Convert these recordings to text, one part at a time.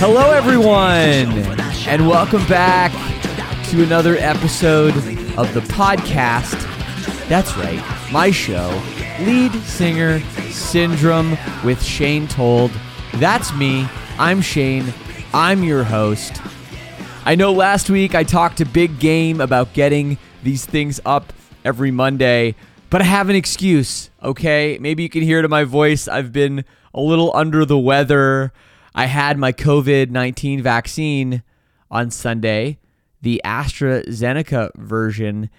Hello, everyone, and welcome back to another episode of the podcast. That's right, my show, Lead Singer Syndrome with Shane Told. That's me. I'm Shane. I'm your host. I know last week I talked a big game about getting these things up every Monday, but I have an excuse, okay? Maybe you can hear it in my voice. I've been a little under the weather. I had my COVID 19 vaccine on Sunday, the AstraZeneca version,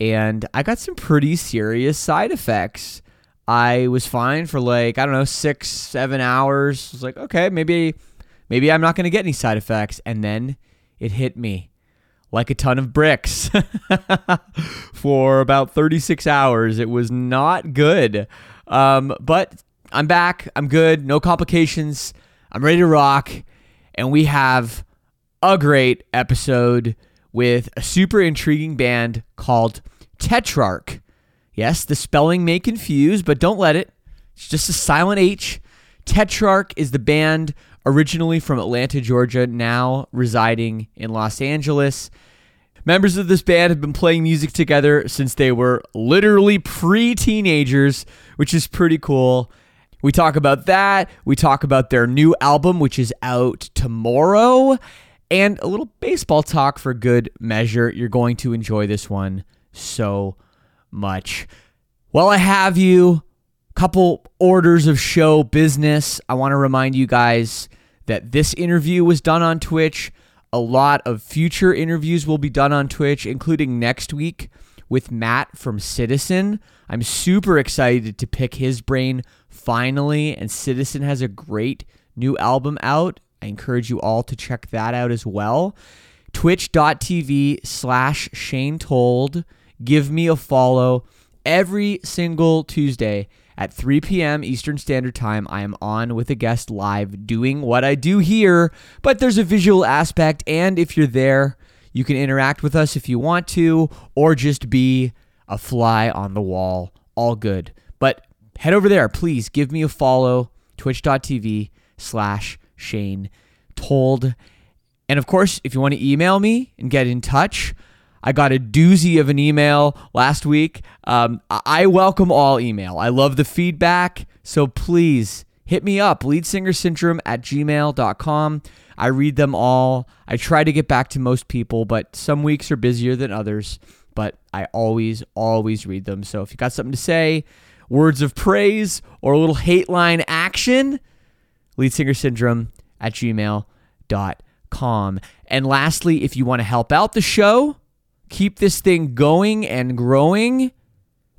and I got some pretty serious side effects. I was fine for like, I don't know, six, seven hours. I was like, okay, maybe, maybe I'm not going to get any side effects. And then it hit me like a ton of bricks for about 36 hours. It was not good. Um, but I'm back. I'm good. No complications. I'm ready to rock, and we have a great episode with a super intriguing band called Tetrarch. Yes, the spelling may confuse, but don't let it. It's just a silent H. Tetrarch is the band originally from Atlanta, Georgia, now residing in Los Angeles. Members of this band have been playing music together since they were literally pre teenagers, which is pretty cool. We talk about that. We talk about their new album, which is out tomorrow, and a little baseball talk for good measure. You're going to enjoy this one so much. While I have you, couple orders of show business. I want to remind you guys that this interview was done on Twitch. A lot of future interviews will be done on Twitch, including next week with Matt from Citizen. I'm super excited to pick his brain finally, and Citizen has a great new album out. I encourage you all to check that out as well. Twitch.tv slash Shane Told. Give me a follow every single Tuesday at 3 p.m. Eastern Standard Time. I am on with a guest live doing what I do here, but there's a visual aspect, and if you're there, you can interact with us if you want to, or just be a fly on the wall. All good. But head over there, please give me a follow, twitch.tv slash Shane Told. And of course, if you want to email me and get in touch, I got a doozy of an email last week. Um, I welcome all email. I love the feedback. So please hit me up, leadsingersyndrome at gmail.com. I read them all. I try to get back to most people, but some weeks are busier than others. But I always, always read them. So if you got something to say, words of praise, or a little hate line action, leadsingersyndrome at gmail.com. And lastly, if you want to help out the show, keep this thing going and growing,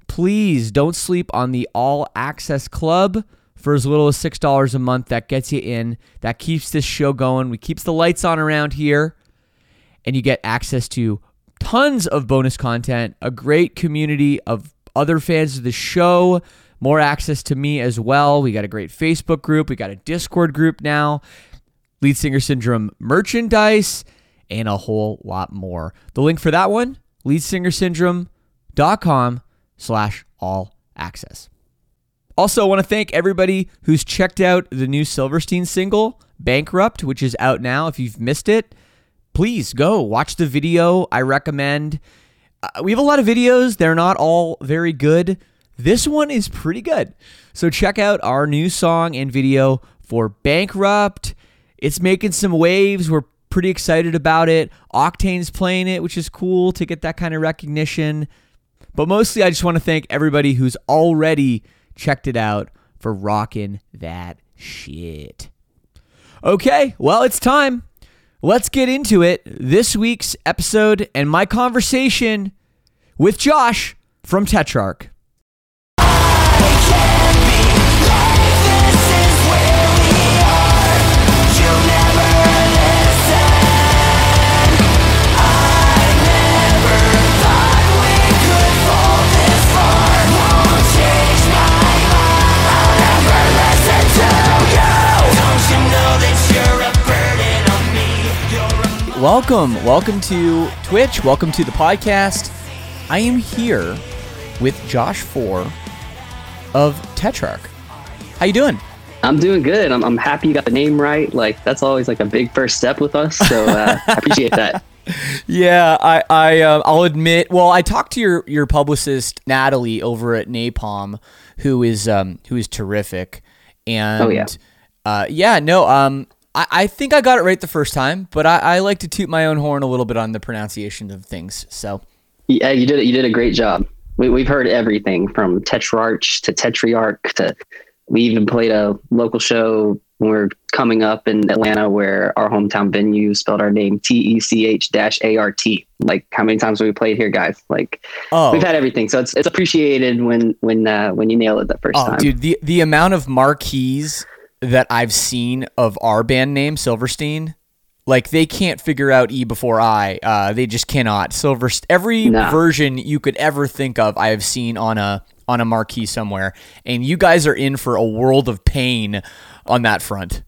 please don't sleep on the All Access Club for as little as $6 a month. That gets you in. That keeps this show going. We keeps the lights on around here. And you get access to tons of bonus content, a great community of other fans of the show, more access to me as well. We got a great Facebook group, we got a Discord group now, Lead Singer Syndrome merchandise, and a whole lot more. The link for that one, leadsingersyndrome.com slash all access. Also, I want to thank everybody who's checked out the new Silverstein single, Bankrupt, which is out now. If you've missed it, please go watch the video. I recommend. Uh, we have a lot of videos, they're not all very good. This one is pretty good. So check out our new song and video for Bankrupt. It's making some waves. We're pretty excited about it. Octane's playing it, which is cool to get that kind of recognition. But mostly, I just want to thank everybody who's already checked it out for rocking that shit. Okay, well, it's time. Let's get into it. This week's episode and my conversation with Josh from Tetrarch. Welcome, welcome to Twitch. Welcome to the podcast. I am here with Josh Fore of Tetrarch. How you doing? I'm doing good. I'm, I'm happy you got the name right. Like that's always like a big first step with us. So uh, I appreciate that. Yeah, I, I, uh, I'll admit. Well, I talked to your your publicist Natalie over at Napalm, who is um who is terrific, and oh yeah, uh, yeah, no, um, I, I think I got it right the first time, but I, I like to toot my own horn a little bit on the pronunciation of things. So yeah, you did it you did a great job. We, we've heard everything from Tetrarch to Tetriarch to we even played a local show when we are coming up in Atlanta where our hometown venue spelled our name T E C H dash A R T. Like how many times have we played here, guys? Like oh. we've had everything. So it's it's appreciated when when uh, when you nail it the first oh, time. Dude, the the amount of marquees that I've seen of our band name, Silverstein. Like they can't figure out E before I. Uh, they just cannot. Silver. Every no. version you could ever think of, I have seen on a on a marquee somewhere, and you guys are in for a world of pain on that front.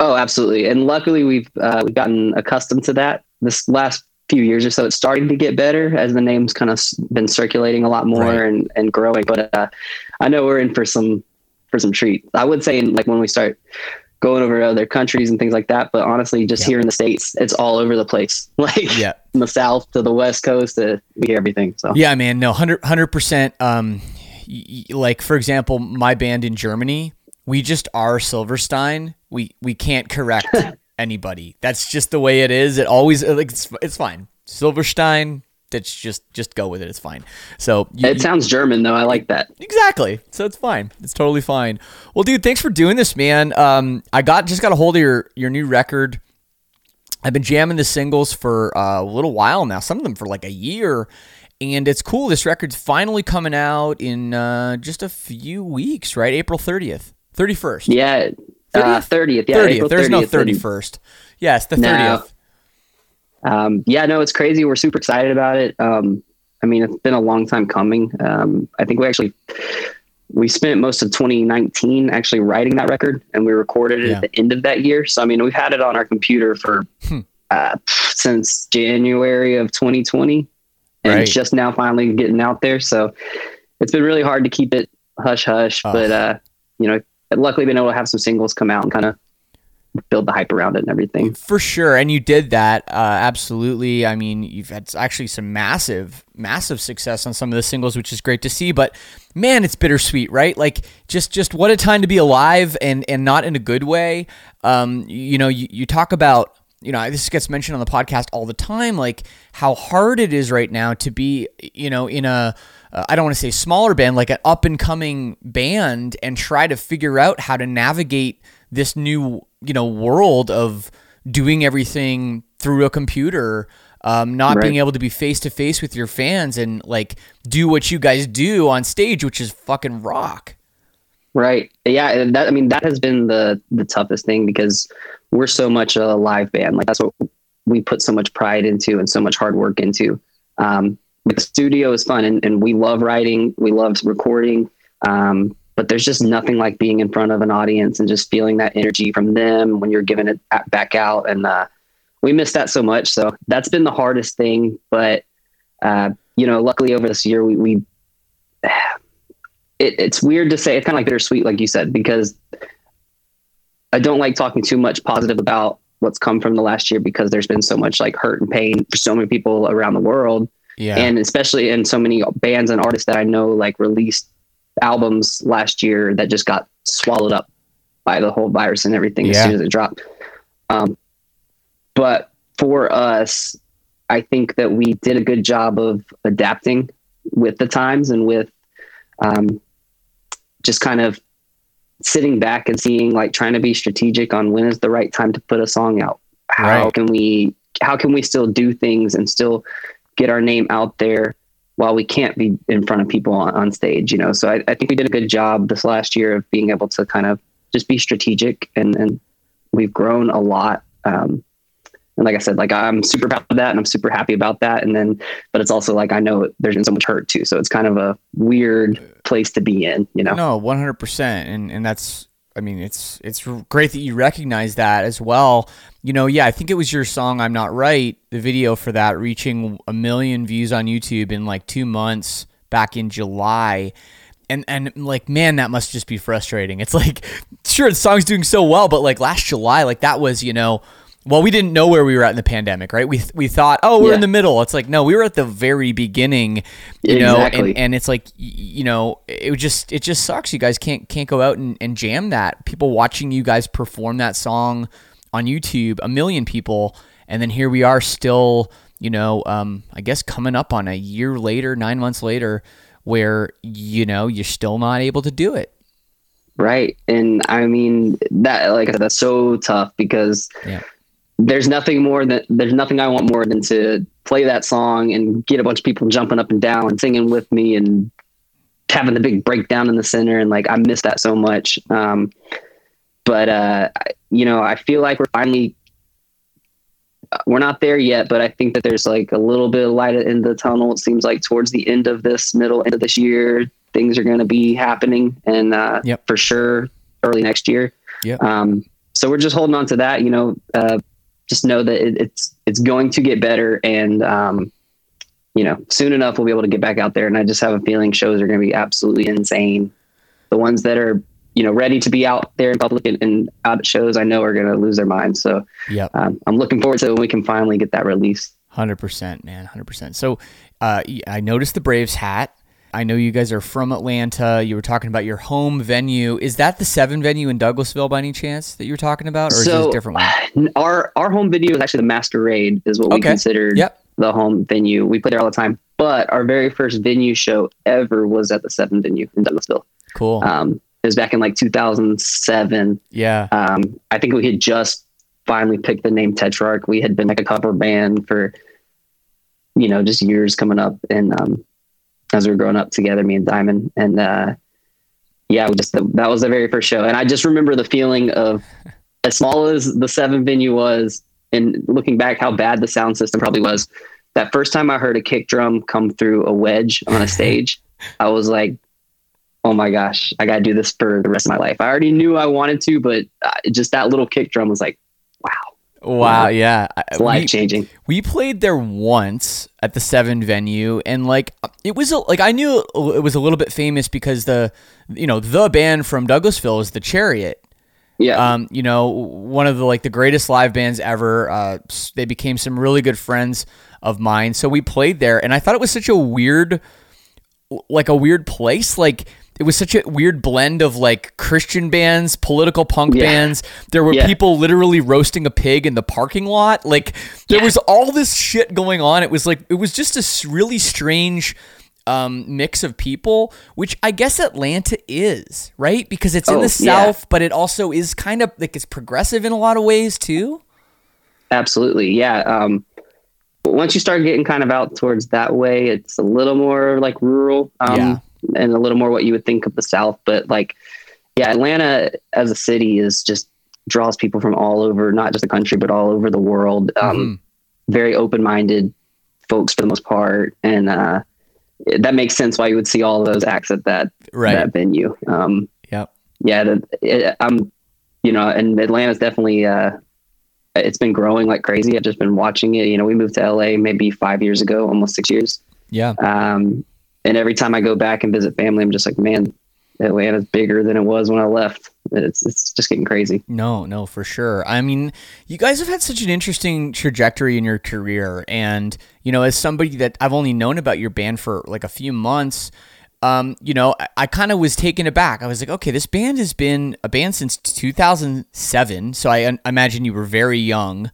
Oh, absolutely. And luckily, we've uh, we've gotten accustomed to that. This last few years or so, it's starting to get better as the name's kind of been circulating a lot more right. and, and growing. But uh, I know we're in for some for some treats. I would say like when we start going over other countries and things like that, but honestly, just yeah. here in the states, it's all over the place. Like yeah. from the south to the west coast, to we hear everything. So yeah, man, no, hundred percent. Um, y- like for example, my band in Germany, we just are Silverstein. We we can't correct anybody. That's just the way it is. It always like it's, it's fine. Silverstein, it's just just go with it. It's fine. So you, it sounds German though. I like that. Exactly. So it's fine. It's totally fine. Well, dude, thanks for doing this, man. Um, I got just got a hold of your your new record. I've been jamming the singles for uh, a little while now. Some of them for like a year, and it's cool. This record's finally coming out in uh, just a few weeks, right? April thirtieth, thirty first. Yeah, uh, thirtieth. yeah, 30th. There's 30th, no thirty first. Yes, the thirtieth um, yeah, no, it's crazy. We're super excited about it. Um, I mean, it's been a long time coming. Um, I think we actually we spent most of 2019 actually writing that record, and we recorded it yeah. at the end of that year. So I mean, we've had it on our computer for hmm. uh, since January of 2020, and right. just now finally getting out there. So it's been really hard to keep it hush hush, oh. but uh, you know, luckily been able to have some singles come out and kind of build the hype around it and everything. For sure, and you did that uh, absolutely. I mean, you've had actually some massive, massive success on some of the singles, which is great to see. But man, it's bittersweet, right? Like just, just what a time to be alive, and and not in a good way. Um, you know, you, you talk about. You know, this gets mentioned on the podcast all the time, like how hard it is right now to be, you know, in a uh, I don't want to say smaller band, like an up and coming band, and try to figure out how to navigate this new you know world of doing everything through a computer um, not right. being able to be face to face with your fans and like do what you guys do on stage which is fucking rock Right. Yeah. and That I mean that has been the the toughest thing because we're so much a live band. Like that's what we put so much pride into and so much hard work into. Um, but the studio is fun and, and we love writing. We love recording. Um, but there's just nothing like being in front of an audience and just feeling that energy from them when you're giving it back out. And uh, we miss that so much. So that's been the hardest thing. But uh, you know, luckily over this year, we, we it, it's weird to say. It's kind of like bittersweet, like you said, because I don't like talking too much positive about what's come from the last year because there's been so much like hurt and pain for so many people around the world. Yeah. And especially in so many bands and artists that I know like released albums last year that just got swallowed up by the whole virus and everything as Yeah. soon as it dropped. Um, but for us, I think that we did a good job of adapting with the times and with um, just kind of sitting back and seeing like trying to be strategic on when is the right time to put a song out. How Right. can we how can we still do things and still get our name out there while we can't be in front of people on, on stage, you know? So I, I think we did a good job this last year of being able to kind of just be strategic and, and we've grown a lot. Um, and like I said, like I'm super proud of that and I'm super happy about that. And then, but it's also like, I know there's been so much hurt too. So it's kind of a weird place to be in, you know? No, one hundred percent, and and that's. I mean, it's it's great that you recognize that as well. You know, yeah, I think it was your song "I'm Not Right." The video for that reaching a million views on YouTube in like two months back in July, and and like, man, that must just be frustrating. It's like, sure, the song's doing so well, but like last July, like that was, you know. Well, we didn't know where we were at in the pandemic, right? We we thought, oh, we're Yeah. in the middle. It's like, no, we were at the very beginning, you know, and, and it's like, you know, it just it just sucks. You guys can't can't go out and, and jam that. People watching you guys perform that song on YouTube, a million people, and then here we are still, you know, um, I guess coming up on a year later, nine months later, where you know you're still not able to do it. Right. And I mean that like that's so tough because Yeah. There's nothing more that there's nothing I want more than to play that song and get a bunch of people jumping up and down and singing with me and having the big breakdown in the center and like I miss that so much. Um but uh you know, I feel like we're finally we're not there yet, but I think that there's like a little bit of light in the tunnel. It seems like towards the end of this middle end of this year, things are going to be happening, and uh, Yep. for sure early next year. Yeah. Um, so we're just holding on to that. You know, uh, just know that it, it's it's going to get better, and um, you know, soon enough we'll be able to get back out there. And I just have a feeling shows are going to be absolutely insane. The ones that are you know ready to be out there in public and, and out at shows, I know are going to lose their minds. So Yep. um, I'm looking forward to when we can finally get that release. Hundred percent, man, hundred percent. So, uh, I noticed the Braves hat. I know you guys are from Atlanta. You were talking about your home venue. Is that the Seven venue in Douglasville by any chance that you were talking about, or is it a different one? Our our home video is actually the Masquerade, is what we considered Yep. the home venue. We play there all the time. But our very first venue show ever was at the Seven venue in Douglasville. Cool. Um, it was back in like 2007. yeah. Um, I think we had just finally picked the name Tetrarch. We had been like a cover band for, you know, just years coming up. And um, as we were growing up together, me and Diamond, and uh, yeah, we just that was the very first show. And I just remember the feeling of as small as the seven venue was, and looking back, how bad the sound system probably was. That first time I heard a kick drum come through a wedge on a stage, I was like, oh my gosh, I got to do this for the rest of my life. I already knew I wanted to, but uh, just that little kick drum was like, wow. Yeah. It's life changing. We played there once at the Seven venue, and like it was a, like I knew it was a little bit famous because the you know the band from Douglasville is the Chariot. Yeah. Um, you know, one of the like the greatest live bands ever. Uh, they became some really good friends of mine, so we played there, and I thought it was such a weird, like a weird place, like. It was such a weird blend of like Christian bands, political punk Yeah. bands. There were Yeah. people literally roasting a pig in the parking lot. Like there was all this shit going on. It was like it was just a really strange um, mix of people, which I guess Atlanta is right because it's in Oh, the yeah. South, but it also is kind of like it's progressive in a lot of ways too. Absolutely. Yeah. Um, but once you start getting kind of out towards that way, it's a little more like rural um, Yeah. And a little more what you would think of the South. But like, yeah, Atlanta as a city is just draws people from all over, not just the country, but all over the world. Um, Mhm. Very open minded folks for the most part. And uh, that makes sense why you would see all of those acts at that, Right. that venue. Um, Yep. yeah, the, it, I'm, you know, and Atlanta's definitely, uh, it's been growing like crazy. I've just been watching it. You know, we moved to LA maybe five years ago, almost six years. Yeah. Um, and every time I go back and visit family, I'm just like, man, Atlanta's bigger than it was when I left. It's it's just getting crazy. No, no, for sure. I mean, you guys have had such an interesting trajectory in your career, and you know, as somebody that I've only known about your band for like a few months, um, you know, I, I kind of was taken aback. I was like, okay, this band has been a band since 2007, so I, I imagine you were very young.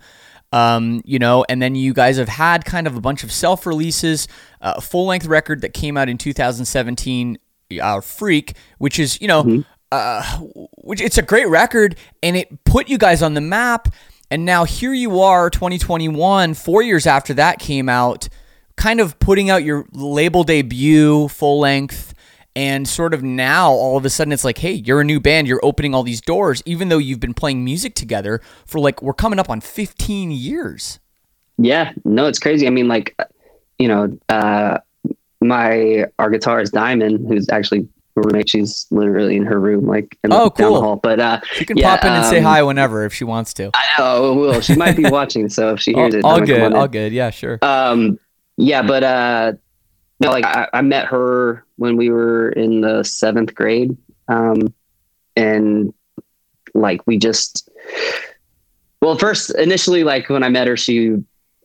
Um, you know, and then you guys have had kind of a bunch of self releases, uh, a full length record that came out in 2017, uh, Freak, which is, you know, uh, which it's a great record and it put you guys on the map. And now here you are, 2021, four years after that came out, kind of putting out your label debut, full length. And sort of now, all of a sudden, it's like, hey, you're a new band. You're opening all these doors, even though you've been playing music together for like, we're coming up on 15 years. Yeah, no, it's crazy. I mean, like, you know, uh, my our guitarist Diamond, who's actually roommate, she's literally in her room, like in Oh, down cool. the hall. But uh, She can Yeah, pop in and say um, hi whenever if she wants to. I know, will she might be watching, so if she hears it, all good. All good. Yeah, sure. Um, yeah, but uh, no, like I, I met her when we were in the seventh grade, um, and like we just, well, first initially, like when I met her, she,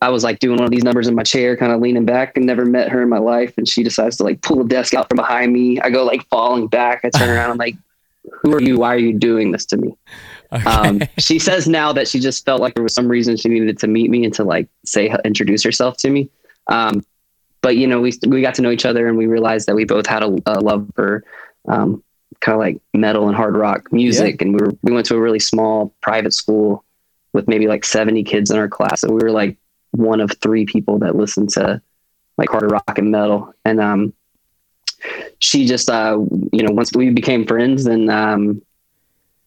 I was like doing one of these numbers in my chair, kind of leaning back, and never met her in my life, and she decides to like pull a desk out from behind me. I go like falling back. I turn around, I'm like, "Who are you? Why are you doing this to me?" Okay. um, she says now that she just felt like there was some reason she needed to meet me and to like say introduce herself to me. Um, but you know, we we got to know each other and we realized that we both had a, a love for um, kind of like metal and hard rock music. And we were we went to a really small private school with maybe like seventy kids in our class, and we were like one of three people that listened to like hard rock and metal. And um, she just uh, you know once we became friends and um,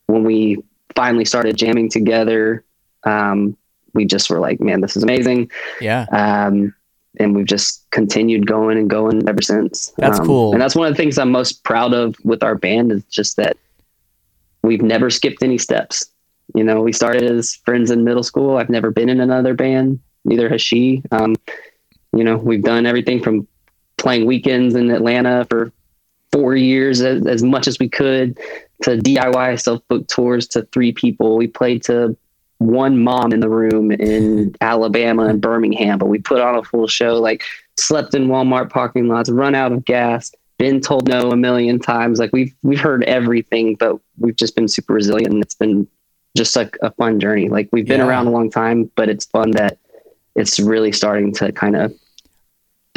when we finally started jamming together, um, we just were like, man, this is amazing. yeah. Um, and we've just continued going and going ever since. That's Um, cool. And that's one of the things I'm most proud of with our band is just that we've never skipped any steps. You know, we started as friends in middle school. I've never been in another band. Neither has she. Um, you know, we've done everything from playing weekends in Atlanta for four years as, as much as we could to DIY self book tours to three people. We played to one mom in the room in Alabama and Birmingham, but we put on a full show, like slept in Walmart parking lots, run out of gas, been told no a million times. Like we've we've heard everything, but we've just been super resilient and it's been just like a fun journey. Like we've been Yeah. around a long time, but it's fun that it's really starting to kind of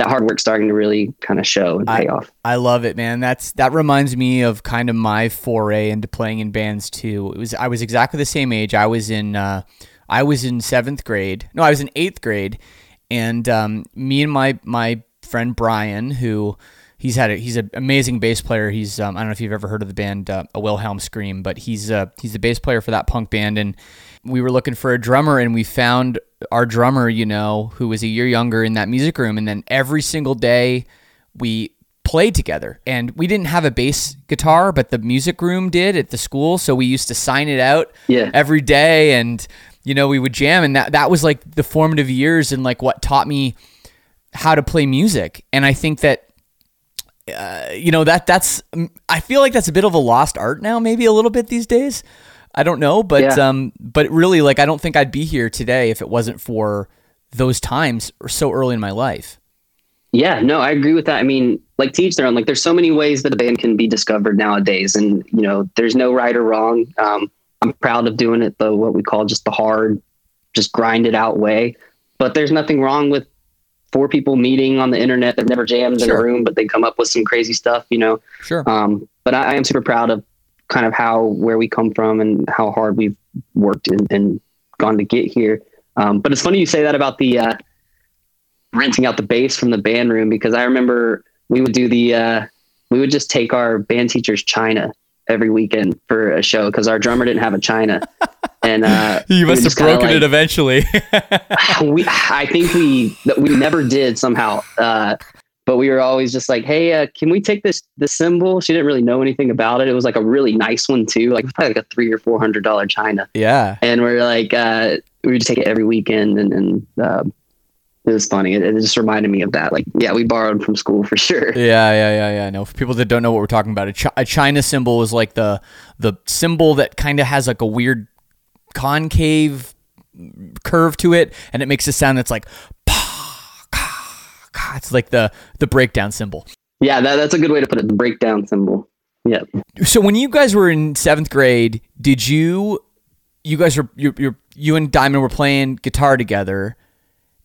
that hard work starting to really kind of show and pay I- off. I love it, man. That's that reminds me of kind of my foray into playing in bands too. It was I was exactly the same age. I was in uh, I was in seventh grade. No, I was in eighth grade, and um, me and my my friend Brian, who he's had a, he's an amazing bass player. He's um, I don't know if you've ever heard of the band uh, a Wilhelm Scream, but he's uh, he's the bass player for that punk band, and we were looking for a drummer, and we found our drummer, you know, who was a year younger in that music room, and then every single day we played together and we didn't have a bass guitar but the music room did at the school so we used to sign it out Yeah. every day and you know we would jam and that that was like the formative years and like what taught me how to play music and i think that uh, you know that that's i feel like that's a bit of a lost art now maybe a little bit these days i don't know but Yeah. um but really like i don't think i'd be here today if it wasn't for those times so early in my life Yeah, no, I agree with that. I mean, like to each their own. Like, there's so many ways that a band can be discovered nowadays, and you know, there's no right or wrong. Um, I'm proud of doing it the what we call just the hard, just grind it out way. But there's nothing wrong with four people meeting on the internet that never jammed in a room, but they come up with some crazy stuff, you know. sure Um, but I, I am super proud of kind of how where we come from and how hard we've worked and, and gone to get here. Um, but it's funny you say that about the uh, renting out the bass from the band room because I remember we would do the uh, we would just take our band teacher's china every weekend for a show because our drummer didn't have a china. And uh, you must have broken like, it eventually. we, I think we we never did somehow. Uh, but we were always just like, "Hey, uh, can we take this the cymbal?" She didn't really know anything about it. It was like a really nice one too, like probably like a three or four hundred dollar china. Yeah. And we're like, uh, we would take it every weekend, and, and uh, it was funny. It, it, just reminded me of that. Like, yeah, we borrowed from school for sure. Yeah, yeah, yeah, yeah. No, for people that don't know what we're talking about, a, ch- a China cymbal is like the the cymbal that kind of has like a weird concave curve to it, and it makes a sound that's like, it's like the the breakdown cymbal. Yeah, that, that's a good way to put it. The breakdown cymbal. Yeah. So when you guys were in seventh grade, did you, you guys were you you you and Diamond were playing guitar together?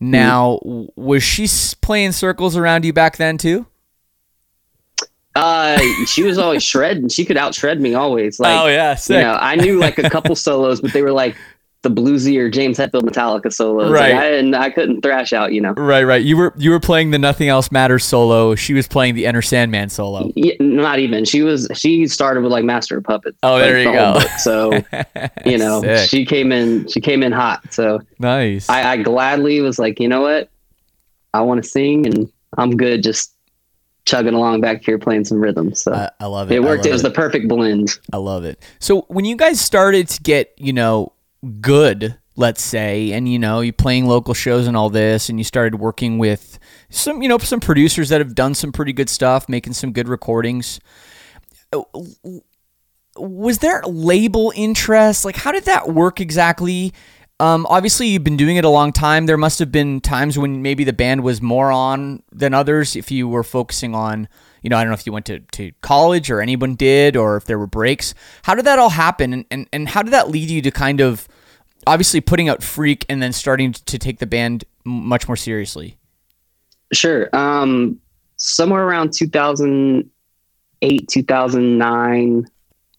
Now, mm. was she playing circles around you back then too? Uh, she was always shredding. She could out shred me always. Like, oh yeah, sick. You know, I knew like a couple solos, but they were like the bluesy or James Hetfield Metallica solos. Right. Like, I, and I couldn't thrash out, you know. Right, right. You were you were playing the Nothing Else Matters solo. She was playing the Enter Sandman solo. Yeah, not even. She was she started with like Master of Puppets. Oh, there you the go. Book, so you know, Sick. she came in she came in hot. So nice. I, I gladly was like, you know what? I want to sing and I'm good just chugging along back here playing some rhythms. So I, I love it. It worked. It, it was the perfect blend. I love it. So when you guys started to get, you know, good let's say, and you know, you're playing local shows and all this, and you started working with some, you know, some producers that have done some pretty good stuff, making some good recordings. Was there label interest? Like, how did that work exactly? Um, obviously, you've been doing it a long time. There must have been times when maybe the band was more on than others. If you were focusing on, you know, I don't know if you went to, to college or anyone did, or if there were breaks. How did that all happen? And, and, and how did that lead you to kind of obviously putting out Freak and then starting to take the band much more seriously? Sure. Um, somewhere around 2008, 2009,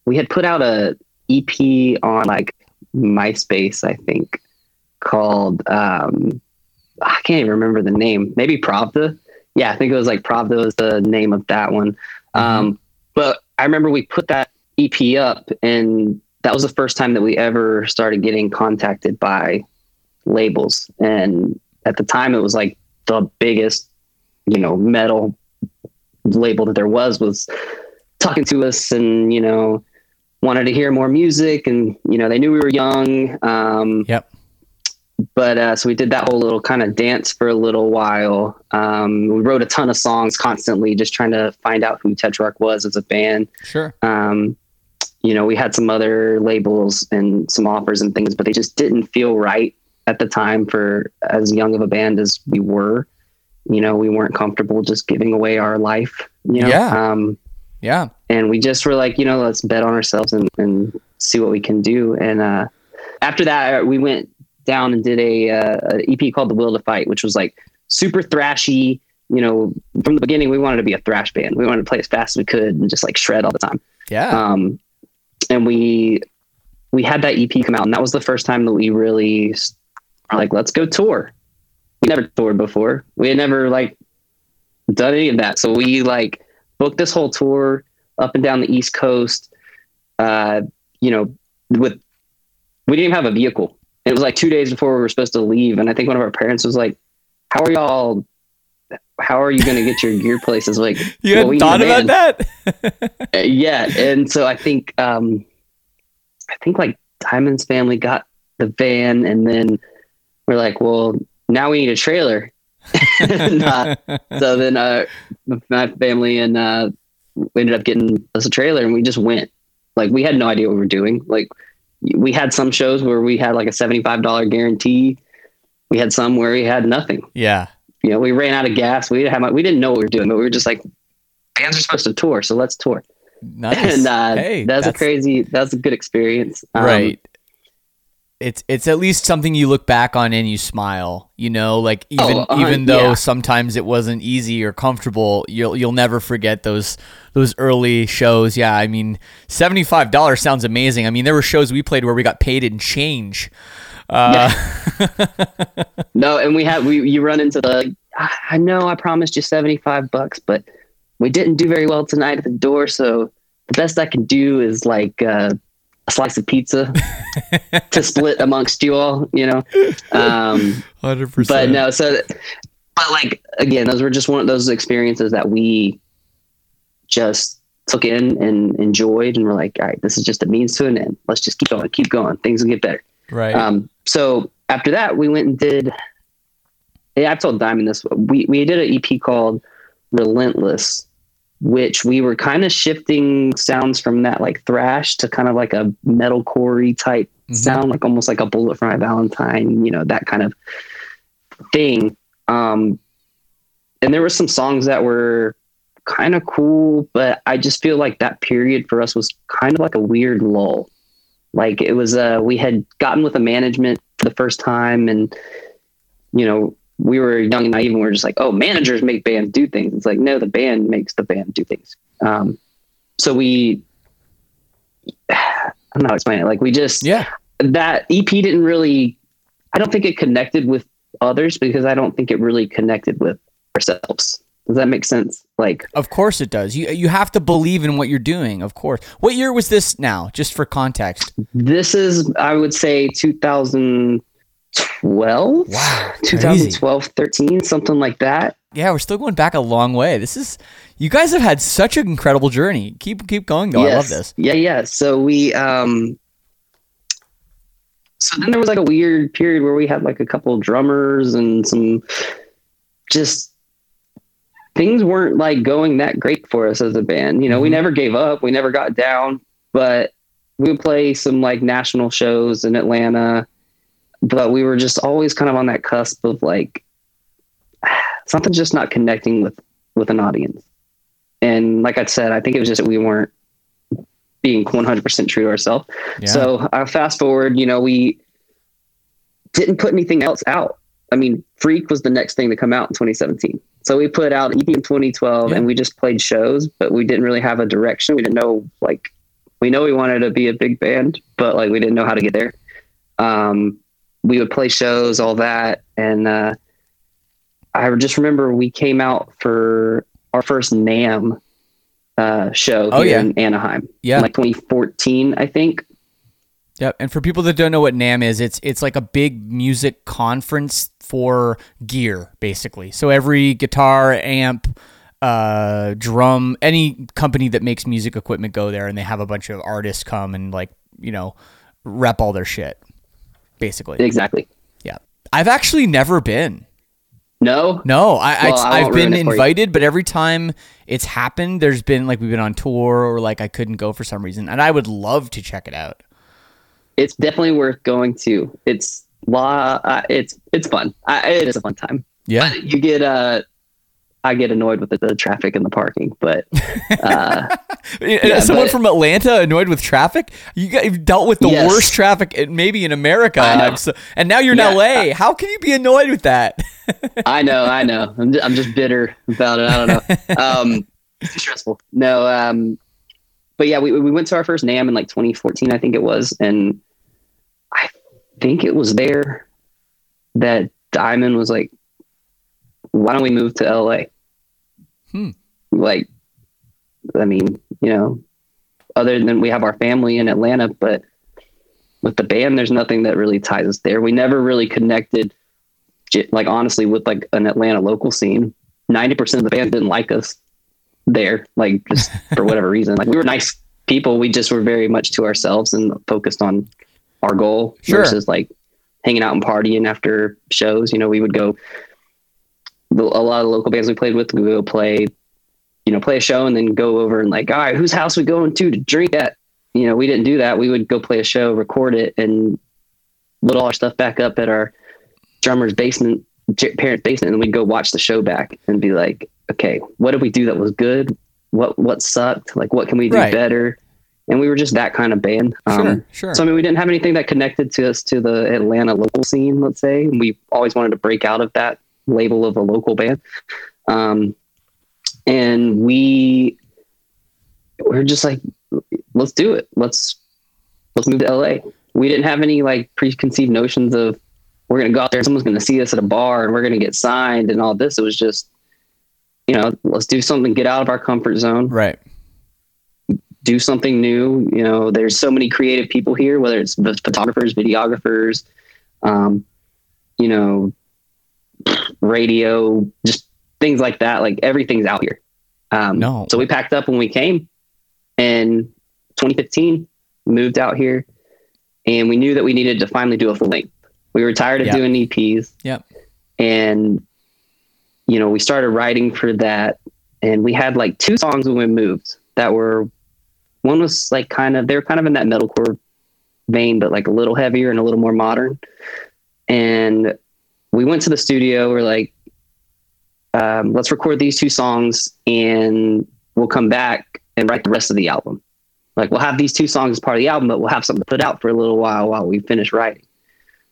we had put out a EP on like MySpace, I think, called um, I can't even remember the name. Maybe Pravda. Yeah, I think it was like Pravda was the name of that one. Mm-hmm. Um, but I remember we put that EP up and that was the first time that we ever started getting contacted by labels. And at the time, it was like the biggest, you know, metal label that there was was talking to us and, you know, wanted to hear more music. And, you know, they knew we were young. Um, yep. But uh, so we did that whole little kind of dance for a little while. Um, we wrote a ton of songs constantly, just trying to find out who Tetrarch was as a band. Sure. Um, you know, we had some other labels and some offers and things, but they just didn't feel right at the time for as young of a band as we were. You know, we weren't comfortable just giving away our life. You know? Yeah. Um, yeah. And we just were like, you know, let's bet on ourselves and, and see what we can do. And uh, after that, we went down and did a, uh, EP called The Will to Fight, which was like super thrashy. You know, from the beginning, we wanted to be a thrash band. We wanted to play as fast as we could and just like shred all the time. Yeah. Um, and we we had that EP come out, and that was the first time that we really are like, let's go tour. We never toured before. We had never like done any of that, so we like booked this whole tour up and down the East Coast. Uh, you know, with we didn't even have a vehicle. It was like two days before we were supposed to leave, and I think one of our parents was like, "How are y'all how are you going to get your gear places? Like, you well, hadn't thought about that? Uh, yeah. And so I think, um, I think like Diamond's family got the van and then we're like, well, now we need a trailer. uh, so then, uh, my family and, uh, we ended up getting us a trailer and we just went like, we had no idea what we were doing. Like we had some shows where we had like a $75 guarantee. We had some where we had nothing. Yeah you know, we ran out of gas. We didn't have, we didn't know what we were doing, but we were just like, bands are supposed to tour, so let's tour. Nice. And uh, hey, that's, that's, a crazy, that's a good experience. Um, right. It's it's at least something you look back on and you smile. You know, like even oh, even though yeah. sometimes it wasn't easy or comfortable, you'll you'll never forget those those early shows. Yeah, I mean, seventy five dollars sounds amazing. I mean, there were shows we played where we got paid in change. Uh, yeah. no, and we have we you run into the I know I promised you seventy five bucks, but we didn't do very well tonight at the door, so the best I can do is like uh, a slice of pizza to split amongst you all, you know. Um, Hundred but no, so but like again, those were just one of those experiences that we just took in and enjoyed, and we're like, all right, this is just a means to an end. Let's just keep going, keep going. Things will get better. Right. Um, so after that, we went and did. Yeah, I've told Diamond this. We we did an EP called Relentless, which we were kind of shifting sounds from that like thrash to kind of like a metalcore type Mhm. sound, like almost like a Bullet for My Valentine, you know, that kind of thing. Um, and there were some songs that were kind of cool, but I just feel like that period for us was kind of like a weird lull. Like it was, uh, we had gotten with the management for the first time, and you know, we were young and naive, and we are just like, oh, managers make bands do things. It's like, no, the band makes the band do things. Um, so we, I don't know how to explain it. Like we just, yeah. that EP didn't really I don't think it connected with others because I don't think it really connected with ourselves. Does that make sense? Like Of course it does. You you have to believe in what you're doing. Of course. What year was this now? Just for context. this is I would say 2012. Wow. 2012, 13, something like that. Yeah, we're still going back a long way. This is you guys have had such an incredible journey. Keep keep going though. I love this. Yeah, yeah. So we um so then there was like a weird period where we had like a couple drummers and some just things weren't like going that great for us as a band. You know, we Mhm. never gave up, we never got down, but we would play some like national shows in Atlanta, but we were just always kind of on that cusp of like something's just not connecting with with an audience. And like I said, I think it was just that we weren't being 100% true to ourselves. Yeah. So uh, fast forward, you know, we didn't put anything else out. I mean, Freak was the next thing to come out in 2017. So we put out EP in 2012 Yeah. and we just played shows, but we didn't really have a direction. We didn't know, like, we know we wanted to be a big band, but like, we didn't know how to get there. Um, we would play shows, all that. And, uh, I just remember we came out for our first NAMM, uh, show Oh, yeah. in Anaheim, yeah. in like 2014, I think. Yep. And for people that don't know what NAMM is, it's it's like a big music conference for gear, basically. So every guitar, amp, uh, drum, any company that makes music equipment go there, and they have a bunch of artists come and like you know rep all their shit, basically. Exactly. Yeah. I've actually never been. No, No, I, well, I, I've been ruin it for you. invited, but every time it's happened, there's been like we've been on tour or like I couldn't go for some reason, and I would love to check it out. It's definitely worth going to. It's law. Uh, it's it's fun. I, it is a fun time. Yeah. But you get uh, I get annoyed with the, the traffic and the parking, but uh, Yeah, someone but- from Atlanta annoyed with traffic, you got, you've dealt with the Yes. worst traffic in, maybe in America, I so- and now you're in Yeah, LA. How can you be annoyed with that? I know, I know. I'm just, I'm just bitter about it. I don't know. Um, too stressful. No, um, but yeah, we we went to our first NAMM in like 2014, I think it was, and I think it was there that Diamond was like, "Why don't we move to LA?" Hmm. Like, I mean, you know, other than we have our family in Atlanta, but with the band, there's nothing that really ties us there. We never really connected like honestly with like an Atlanta local scene, 90% of the band didn't like us there, like just for whatever reason. Like we were nice people. We just were very much to ourselves and focused on our goal Sure. versus like hanging out and partying after shows. You know, we would go, a lot of the local bands we played with, we would go play, you know, play a show and then go over and like, all right, whose house we going to to drink at? You know, we didn't do that. We would go play a show, record it, and load all our stuff back up at our drummer's basement, parents' basement, and we'd go watch the show back and be like, okay, what did we do that was good? What what sucked? Like, what can we do Right. better? And we were just that kind of band. Um, sure, sure. So I mean, we didn't have anything that connected to us to the Atlanta local scene. Let's say and we always wanted to break out of that label of a local band, um, and we we're just like, let's do it. Let's let's move to LA. We didn't have any like preconceived notions of we're gonna go out there and someone's gonna see us at a bar and we're gonna get signed and all this. It was just, you know, let's do something, get out of our comfort zone right. Do something new. You know, there's so many creative people here, whether it's the photographers, videographers, um, you know, radio, just things like that. Like everything's out here. Um, no. So we packed up when we came in 2015, moved out here, and we knew that we needed to finally do a full length. We were tired of Yep. doing EPs. Yep. And, you know, we started writing for that. And we had like two songs when we moved that were, one was like kind of, they were kind of in that metalcore vein, but like a little heavier and a little more modern. And we went to the studio. We're like, um, let's record these two songs and we'll come back and write the rest of the album. Like we'll have these two songs as part of the album, but we'll have something to put out for a little while while we finish writing.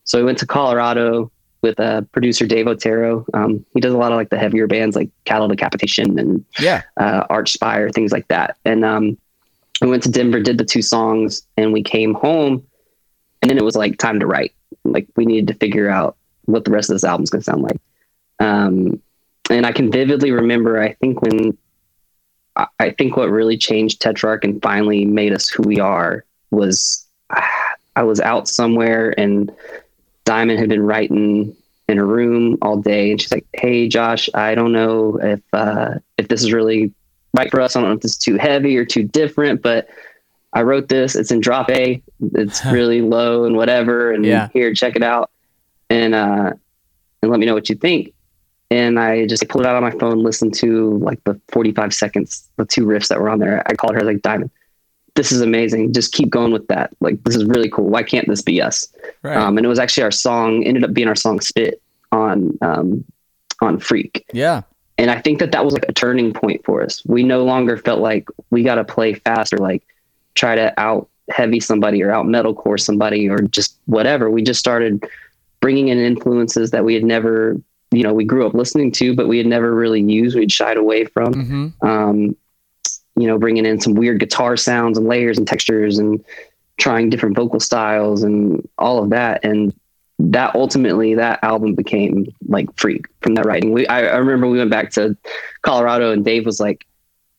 So we went to Colorado with uh, producer Dave Otero. Um, he does a lot of like the heavier bands like Cattle Decapitation and Yeah. uh, Archspire, things like that. And um, we went to Denver, did the two songs, and we came home. And then it was like time to write. Like we needed to figure out what the rest of this album's going to sound like. Um, and I can vividly remember, I think when I- I think what really changed Tetrarch and finally made us who we are was I was out somewhere and Diamond had been writing in a room all day, and she's like, "Hey, Josh, I don't know if uh, if this is really right for us. I don't know if it's too heavy or too different, but I wrote this. It's in drop A. It's really low and whatever. And Yeah. here, check it out, and uh, and let me know what you think." And I just pulled it out on my phone, listened to like the 45 seconds, the two riffs that were on there. I called her like, Diamond, this is amazing. Just keep going with that. Like, this is really cool. Why can't this be us? Right. Um, and it was actually our song, ended up being our song Spit on, um, on Freak. yeah. And I think that that was like a turning point for us. We no longer felt like we got to play fast or like try to out heavy somebody or out metalcore somebody or just whatever. We just started bringing in influences that we had never, you know, we grew up listening to, but we had never really used. We'd shied away from Mm-hmm. um, you know, bringing in some weird guitar sounds and layers and textures and trying different vocal styles and all of that. And that ultimately, that album became like freak from that writing. We, I, I remember we went back to Colorado and Dave was like,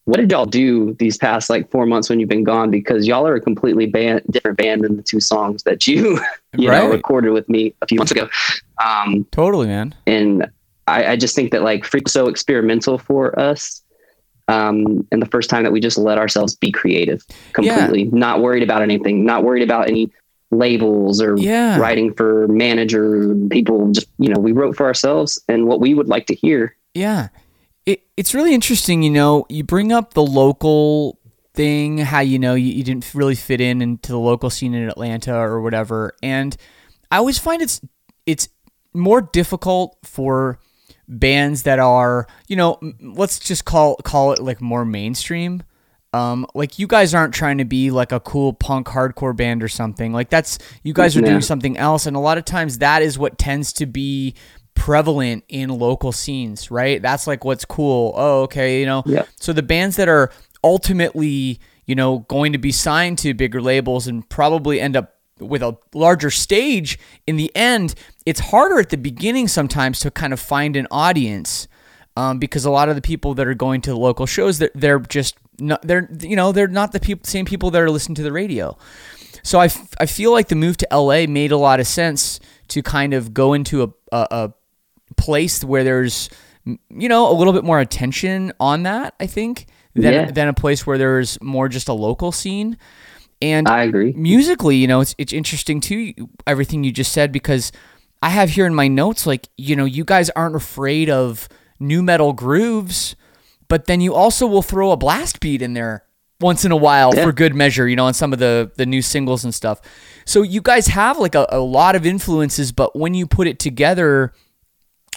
what did y'all do these past like four months when you've been gone? Because y'all are a completely band, different band than the two songs that you, you know, recorded with me a few months ago. Um, Totally, man. and I, I just think that like freak was so experimental for us um and the first time that we just let ourselves be creative completely not worried about anything not worried about any labels or Yeah. writing for manager people just you know we wrote for ourselves and what we would like to hear Yeah. It, it's really interesting, you know, you bring up the local thing, how you know you, you didn't really fit in into the local scene in Atlanta or whatever. And I always find it's it's more difficult for bands that are, you know, let's just call call it like more mainstream. Um, like you guys aren't trying to be like a cool punk hardcore band or something. Like that's you guys are Yeah. doing something else, and a lot of times that is what tends to be prevalent in local scenes, right? That's like what's cool. Oh, okay, you know. Yeah. So the bands that are ultimately, you know, going to be signed to bigger labels and probably end up with a larger stage in the end, it's harder at the beginning sometimes to kind of find an audience um, because a lot of the people that are going to the local shows, they're, they're just not, they're you know they're not the people, same people that are listening to the radio. So I, f- I feel like the move to LA made a lot of sense to kind of go into a, a, a place where there's you know a little bit more attention on that I think than Yeah. than a place where there's more just a local scene. And i agree musically, you know, it's it's interesting too everything you just said because I have here in my notes like, you know, you guys aren't afraid of nu metal grooves, but then you also will throw a blast beat in there once in a while Yeah. for good measure, you know, on some of the the new singles and stuff. So you guys have like a, a lot of influences, but when you put it together,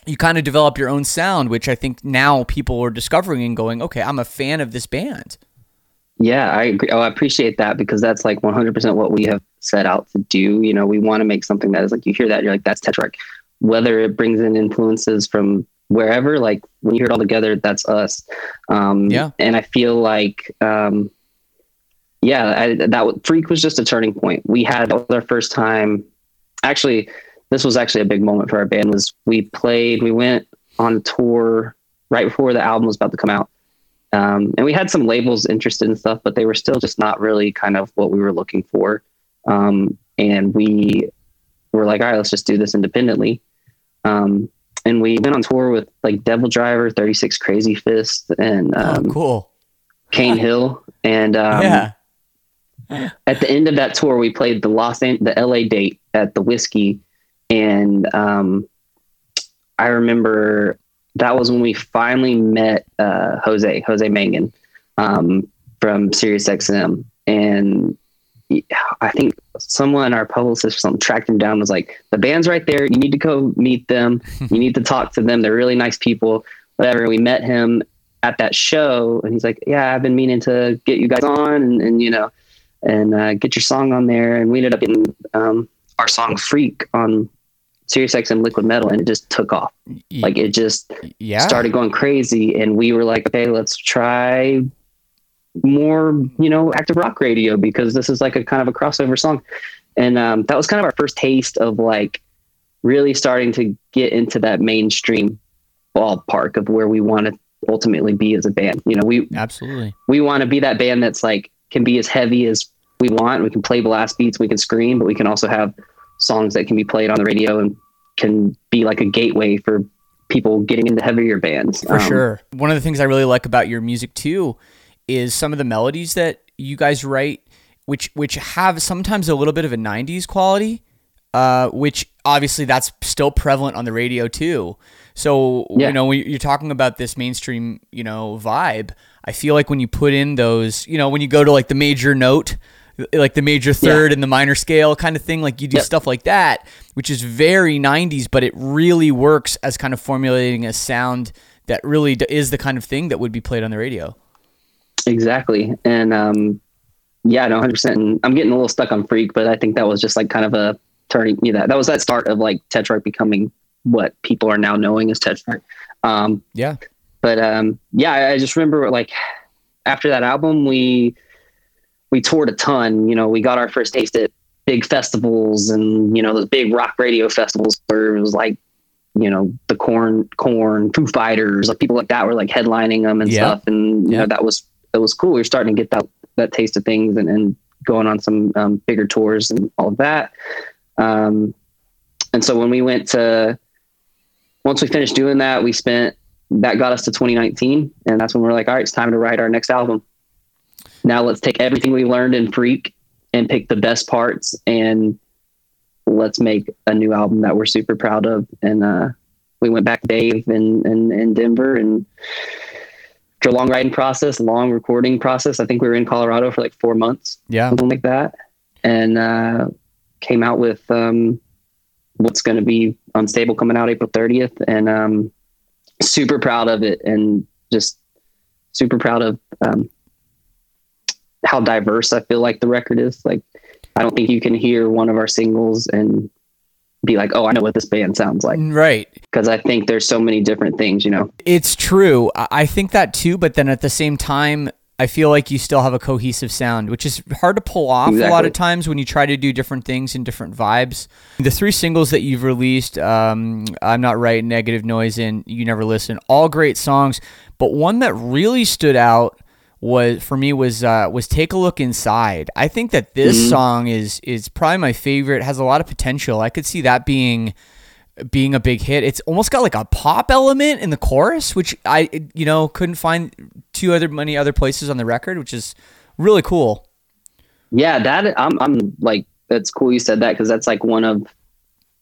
you kind of develop your own sound, which I think now people are discovering and going, okay, I'm a fan of this band. Yeah, I agree. Oh, I appreciate that because that's like 100% what we have set out to do. You know, we want to make something that is like you hear that you're like that's Tetrarch. Whether it brings in influences from wherever, like when you hear it all together, that's us. Um, Yeah. And I feel like, um, yeah, I, that Freak was just a turning point. We had our first time. Actually, this was actually a big moment for our band. Was we played? We went on tour right before the album was about to come out Um, and we had some labels interested in stuff, but they were still just not really kind of what we were looking for. Um, and we were like, all right, let's just do this independently. Um, and we went on tour with like DevilDriver, 36 Crazy Fist, and Oh, um, cool. Kane Hill. And um, yeah. at the end of that tour, we played the Los An- the LA date at the Whisky, and um, I remember that was when we finally met uh, Jose Jose Mangin um, from SiriusXM, and he- I think someone, our publicist or something, tracked him down. Was like, the band's right there. You need to go meet them. you need to talk to them. They're really nice people. Whatever. We met him at that show, and he's like, "Yeah, I've been meaning to get you guys on, and, and you know." and uh, get your song on there. And we ended up getting um, our song "Freak" on SiriusXM Liquid Metal, and it just took off. Like it just yeah. started going crazy, and we were like, "Okay, let's try more, you know, active rock radio because this is like a kind of a crossover song." And um, that was kind of our first taste of like really starting to get into that mainstream ballpark of where we want to ultimately be as a band. You know, we Absolutely. we want to be that band that's like can be as heavy as we want. We can play blast beats, we can scream, but we can also have songs that can be played on the radio and can be like a gateway for people getting into heavier bands. For Um, sure. One of the things I really like about your music too is some of the melodies that you guys write, which which have sometimes a little bit of a '90s quality, uh, which obviously that's still prevalent on the radio too. So Yeah. you know when you're talking about this mainstream, you know, vibe, I feel like when you put in those, you know, when you go to like the major note. Like the major third and the minor scale kind of thing, like you do Yep. stuff like that, which is very 90s, but it really works as kind of formulating a sound that really is the kind of thing that would be played on the radio. Exactly. And um, yeah, no, 100%. And I'm getting a little stuck on Freak, but I think that was just like kind of a turning, you know, that was that start of like Tetrarch becoming what people are now knowing as Tetrarch. Um, Yeah. but um, yeah, I, I just remember like after that album, we we toured a ton. You know, we got our first taste at big festivals and you know those big rock radio festivals where it was like you know the Korn Korn foo fighters like people like that were like headlining them and Yeah. stuff and you Yeah. know that was that was cool. We were starting to get that that taste of things and, and going on some um, bigger tours and all of that. Um, and so when we went to once we finished doing that we spent that got us to 2019 and that's when we're like all right it's time to write our next album. Now let's take everything we learned in freak and pick the best parts and let's make a new album that we're super proud of. And uh, we went back dave in, in, in denver and long writing process long recording process. I think we were in colorado for like four months. Yeah. something like that. And uh, came out with um, what's going to be unstable coming out april 30th and um, super proud of it and just super proud of um, how diverse i feel like the record is. Like i don't think you can hear one of our singles and be like oh i know what this band sounds like Right. because i think there's so many different things you know It's true. I think that too, but then at the same time, I feel like you still have a cohesive sound, which is hard to pull off a lot of times when you try to do different things and different vibes. The three singles that you've released, um, I'm Not Right, Negative Noise, and You Never Listen, all great songs, but one that really stood out was for me was uh, was take a look inside. I think that this song is is probably my favorite. Has a lot of potential. I could see that being being a big hit. It's almost got like a pop element in the chorus, which I you know couldn't find two other many other places on the record, which is really cool. yeah that i'm, I'm like that's cool you said that because that's like one of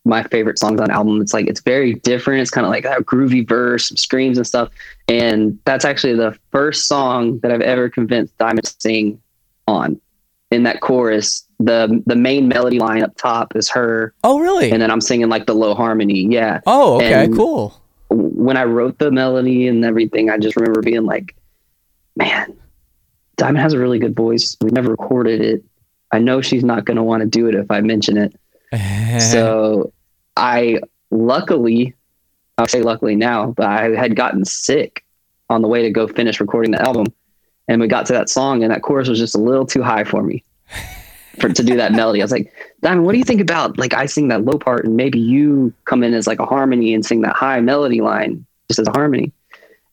my favorite songs on the album it's like it's very different it's kind of like that groovy verse some screams and stuff and that's actually the first song that i've ever convinced diamond to sing on in that chorus the the main melody line up top is her Oh, really? and then i'm singing like the low harmony yeah oh, okay, and- cool. when I wrote the melody and everything, I just remember being like, man, Diamond has a really good voice. We never recorded it. I know she's not going to want to do it if I mention it. so I luckily, I'll say luckily now, but I had gotten sick on the way to go finish recording the album. And we got to that song and that chorus was just a little too high for me for to do that melody. I was like, Diamond, what do you think about like I sing that low part and maybe you come in as like a harmony and sing that high melody line just as a harmony.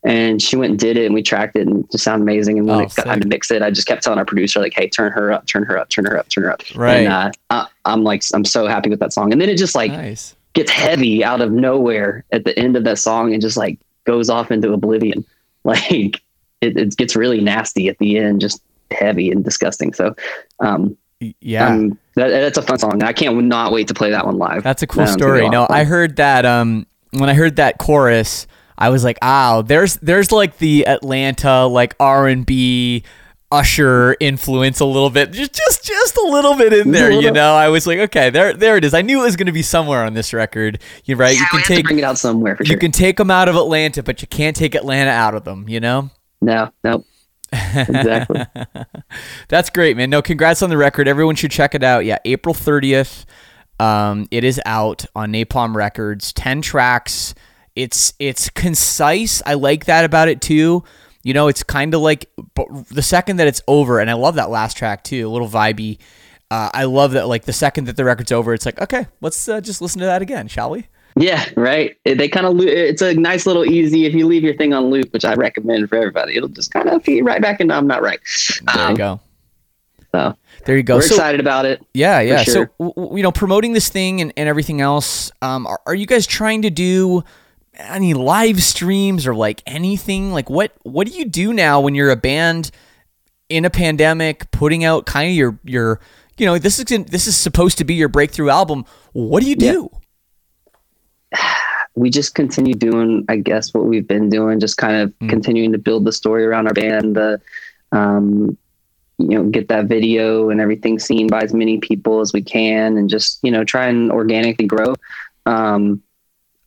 And she went and did it and we tracked it and it just sounded amazing and when Oh, it got time to mix it i just kept telling our producer like hey turn her up turn her up turn her up turn her up Right. and uh, I, i'm like i'm so happy with that song and then it just like nice. gets heavy out of nowhere at the end of that song and just like goes off into oblivion like it, it gets really nasty at the end just heavy and disgusting so um Yeah. um, that, that's a fun song i can't not wait to play that one live That's a cool Um, it's gonna be story. No. I heard that um when I heard that chorus, I was like, "Oh, there's there's like the Atlanta like R&B Usher influence a little bit. Just just just a little bit in there, you know. I was like, "Okay, there there it is. I knew it was going to be somewhere on this record." You're right. Yeah, you can take bring it out somewhere for you sure can take them out of Atlanta, but you can't take Atlanta out of them, you know? no no exactly That's great, man. No, congrats on the record. Everyone should check it out. Yeah, April 30th. Um, it is out on Napalm Records. 10 tracks. It's it's concise. I like that about it too. You know, it's kind of like but the second that it's over, and I love that last track too, a little vibey. Uh, I love that. Like the second that the record's over, it's like, okay, let's uh, just listen to that again, shall we? Yeah, right. They kind of it's a nice little easy. If you leave your thing on loop, which I recommend for everybody, it'll just kind of feed right back into I'm not right. There Um, you go. So There you go. we're So- excited about it. Yeah, yeah. sure. So you know, promoting this thing and, and everything else. Um, are, are you guys trying to do any live streams or like anything? Like what what do you do now when you're a band in a pandemic, putting out kind of your your you know this is this is supposed to be your breakthrough album. What do you do? We just continue doing, I guess, what we've been doing. Just kind of Mm. continuing to build the story around our band. The, um, you know, get that video and everything seen by as many people as we can, and just you know, try and organically grow. Um,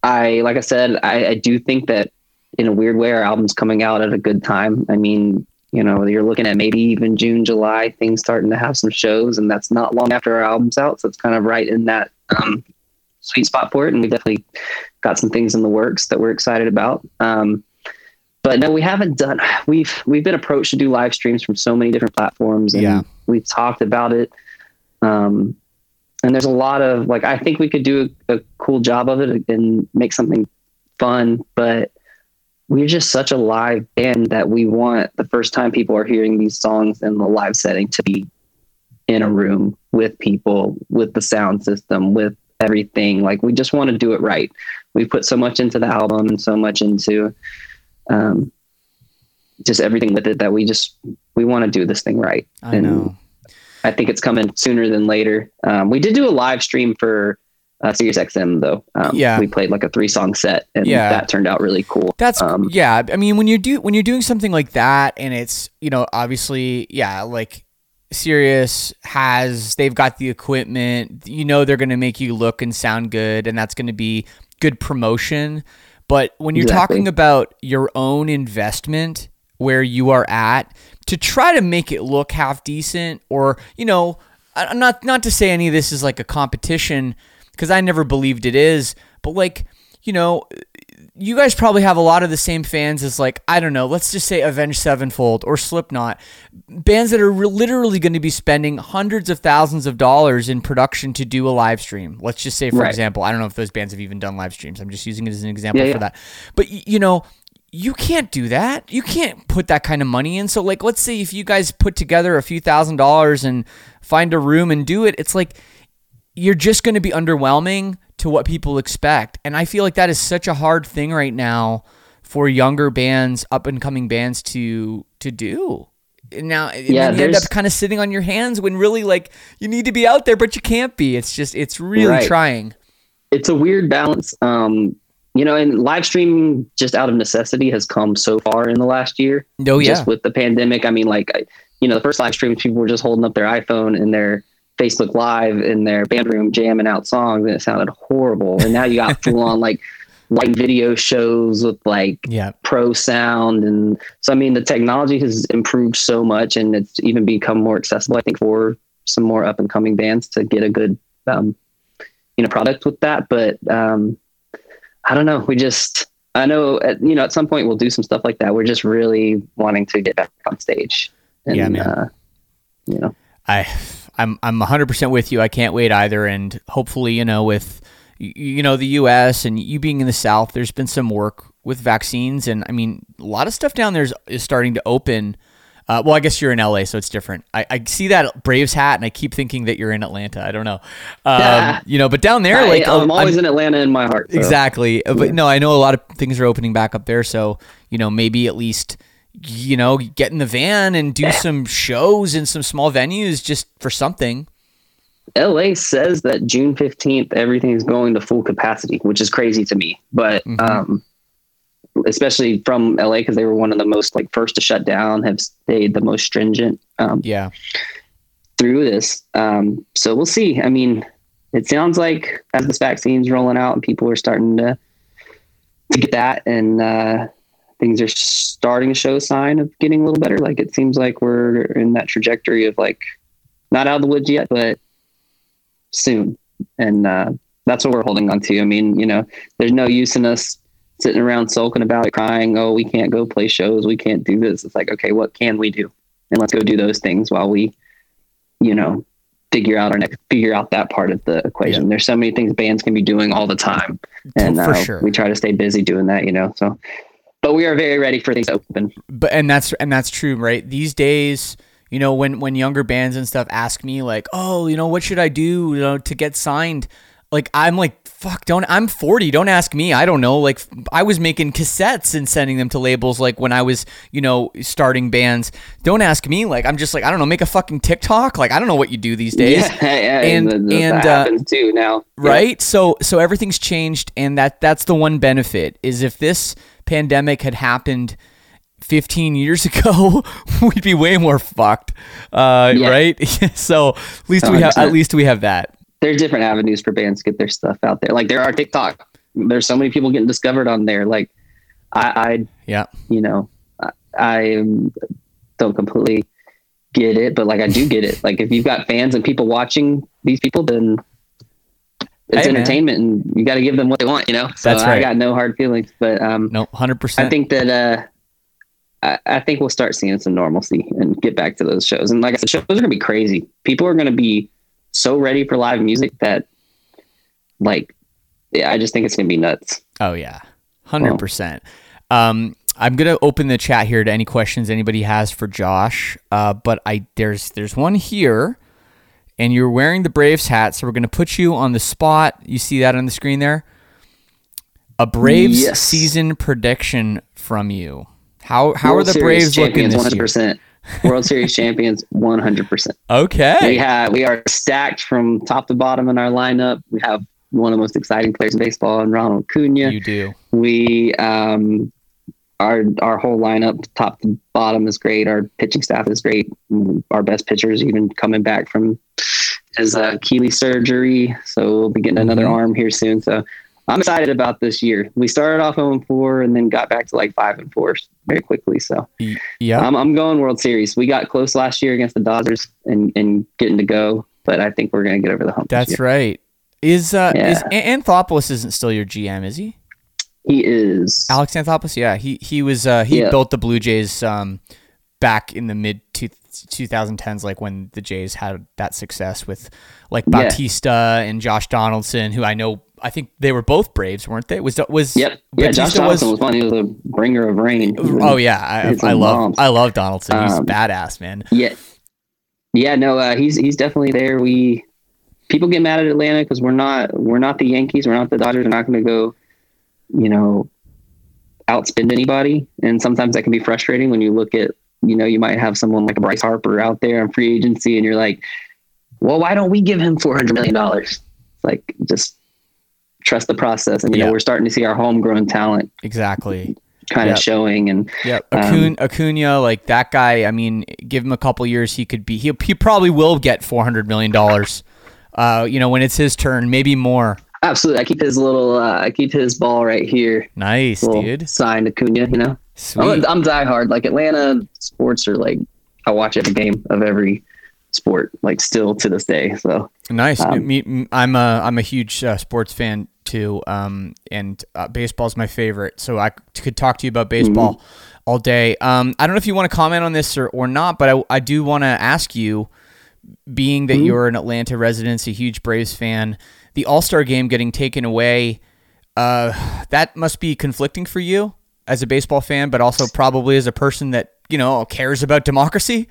I, like I said, I, I do think that in a weird way, our album's coming out at a good time. I mean, you know, you're looking at maybe even June, July, things starting to have some shows, and that's not long after our album's out. So it's kind of right in that um, sweet spot for it. And we definitely got some things in the works that we're excited about. Um, but no, we haven't done. We've we've been approached to do live streams from so many different platforms, and Yeah. we've talked about it. Um, and there's a lot of like I think we could do a, a cool job of it and make something fun, but we're just such a live band that we want the first time people are hearing these songs in the live setting to be in a room with people, with the sound system, with everything. Like we just want to do it right. We put so much into the album and so much into um, just everything with it that we just we want to do this thing right. I And know. I think it's coming sooner than later. Um, we did do a live stream for uh, Sirius XM though. Um, Yeah. we played like a three song set, and Yeah. that turned out really cool. That's um, yeah. I mean, when you do when you're doing something like that, and it's you know obviously yeah, like Sirius has they've got the equipment. You know they're going to make you look and sound good, and that's going to be good promotion. But when you're Exactly. talking about your own investment, where you are at, to try to make it look half decent, or you know, I'm not not to say any of this is like a competition because I never believed it is, but like you know, you guys probably have a lot of the same fans as like I don't know, let's just say Avenged Sevenfold or Slipknot, bands that are re- literally going to be spending hundreds of thousands of dollars in production to do a live stream. Let's just say, for Right. example, I don't know if those bands have even done live streams. I'm just using it as an example Yeah, for yeah. that. But you know. You can't do that. You can't put that kind of money in. So, like, let's say if you guys put together a few thousand dollars and find a room and do it, it's like you're just going to be underwhelming to what people expect. And I feel like that is such a hard thing right now for younger bands, up and coming bands to to do. And Now, Yeah, you end up kind of sitting on your hands when really like you need to be out there, but you can't be. It's just it's really Right. trying. it's a weird balance. Um, you know, and live streaming just out of necessity has come so far in the last year. Oh yeah, Just with the pandemic, I mean, like, I, you know, the first live streams, people were just holding up their iPhone and their Facebook Live in their band room jamming out songs, and it sounded horrible. And now you got full on like like video shows with like yeah, pro sound and so i mean the technology has improved so much and it's even become more accessible i think for some more up and coming bands to get a good um, you know product with that but um, i don't know we just i know at, you know at some point we'll do some stuff like that we're just really wanting to get back on stage and Yeah, man. uh, you know I I'm I'm 100% with you. I can't wait either and hopefully, you know, with you know the US and you being in the south, there's been some work with vaccines, and I mean, a lot of stuff down there is, is starting to open. Uh, well, I guess you're in LA, so it's different. I, I see that Braves hat, and I keep thinking that you're in Atlanta. I don't know, um, you know, but down there, I, like I'm always in Atlanta in my heart. so. Exactly. Uh, But no, I know a lot of things are opening back up there. So, you know, maybe at least, you know, get in the van and do some shows in some small venues just for something. LA says that June 15th, everything's going to full capacity, which is crazy to me. But, Mhm. um, especially from LA, because they were one of the most like first to shut down, have stayed the most stringent um, Yeah. through this. Um, so we'll see. I mean, it sounds like as this vaccine's rolling out and people are starting to to get that, and uh, things are starting to show a sign of getting a little better. Like it seems like we're in that trajectory of like not out of the woods yet, but soon. And uh, that's what we're holding on to. I mean, you know, there's no use in us sitting around sulking about it, crying, oh, we can't go play shows, we can't do this. It's like, okay, what can we do? And let's go do those things while we, you know, figure out our next figure out that part of the equation. There's so many things bands can be doing all the time. And uh, sure. we try to stay busy doing that, you know. So but we are very ready for things to open. But and that's and that's true, right? These days, you know, when when younger bands and stuff ask me like, "Oh, you know, what should I do, you know, to get signed?" Like I'm like, "Fuck, don't I'm 40, don't ask me. I don't know." Like I was making cassettes and sending them to labels like when I was, you know, starting bands. Don't ask me. Like I'm just like, I don't know, make a fucking TikTok. Like I don't know what you do these days. Yeah, yeah, And- and, and, that uh, happens too now. right so so everything's changed and that that's the one benefit is if this pandemic had happened 15 years ago we'd be way more fucked uh, Yeah. right so at least we have at least we have that there's different avenues for bands to get their stuff out there. Like there are TikTok. There's so many people getting discovered on there. Like I, I yeah you know, I, I don't completely get it, but like I do get it. Like if you've got fans and people watching these people, then it's Hey, man. entertainment, and you got to give them what they want. You know, so That's I got no hard feelings. But um, no 100% I think that uh, I, I think we'll start seeing some normalcy and get back to those shows. And like I said, shows are gonna be crazy. People are gonna be so ready for live music that, like, yeah, I just think it's gonna be nuts. Oh yeah, hundred percent. Um, I'm gonna open the chat here to any questions anybody has for Josh. Uh, but I there's there's one here, and you're wearing the Braves hat, so we're gonna put you on the spot. You see that on the screen there? A Braves Yes. season prediction from you. How how World are the Series Braves looking this One hundred year? World Series champions, one hundred percent. We Okay. have we are stacked from top to bottom in our lineup. We have one of the most exciting players in baseball, and Ronald Acuna. You do. We um our our whole lineup, top to bottom, is great. Our pitching staff is great. Our best pitcher is even coming back from his uh, Achilles surgery, so we'll be getting another Mhm. arm here soon. So I'm excited about this year. We started off 0 4 and then got back to like 5 and 4 very quickly. So Yeah. I'm, I'm going World Series. We got close last year against the Dodgers and, and getting to go, but I think we're going to get over the hump. That's right. Is uh is Yeah. An- Anthopoulos isn't still your GM, is he? He is. Alex Anthopoulos, yeah, he he was uh, he Yeah. built the Blue Jays um, back in the mid two, 2010s, like when the Jays had that success with like Yeah. Bautista and Josh Donaldson, who I know I think they were both Braves, weren't they? Was was Yep. Yeah, Josh Donaldson was, fun. He was a bringer of rain. Oh yeah, I, I love bombs. I love Donaldson. He's Um, badass, man. Yeah. Yeah, no, uh, he's he's definitely there. We people get mad at Atlanta because we're not we're not the Yankees, we're not the Dodgers. We're not going to go, you know, outspend anybody. And sometimes that can be frustrating when you look at, you know, you might have someone like a Bryce Harper out there on free agency, and you're like, well, why don't we give him four hundred million dollars? Like, just trust the process. And you Yeah. know, we're starting to see our homegrown talent Exactly. kind of showing. And Yeah, Um, Acuna, Acuna, like that guy. I mean, give him a couple years, he could be. He he probably will get four hundred million dollars. Uh, you know, when it's his turn, maybe more. absolutely, I keep his little, uh, I keep his ball right here. Nice, little dude. Signed Acuna, you know. Sweet. I'm, I'm diehard. Like Atlanta sports are like I watch every game of every sport, like still to this day. So Nice. Um, I'm a I'm a huge uh, sports fan too. Um, and uh, baseball's my favorite. So I could talk to you about baseball Mm-hmm. all day. Um, I don't know if you want to comment on this or, or not, but I, I do want to ask you, being that Mm-hmm. you're an Atlanta resident, a huge Braves fan, the All Star game getting taken away. Uh, that must be conflicting for you. as a baseball fan, but also probably as a person that you know cares about democracy.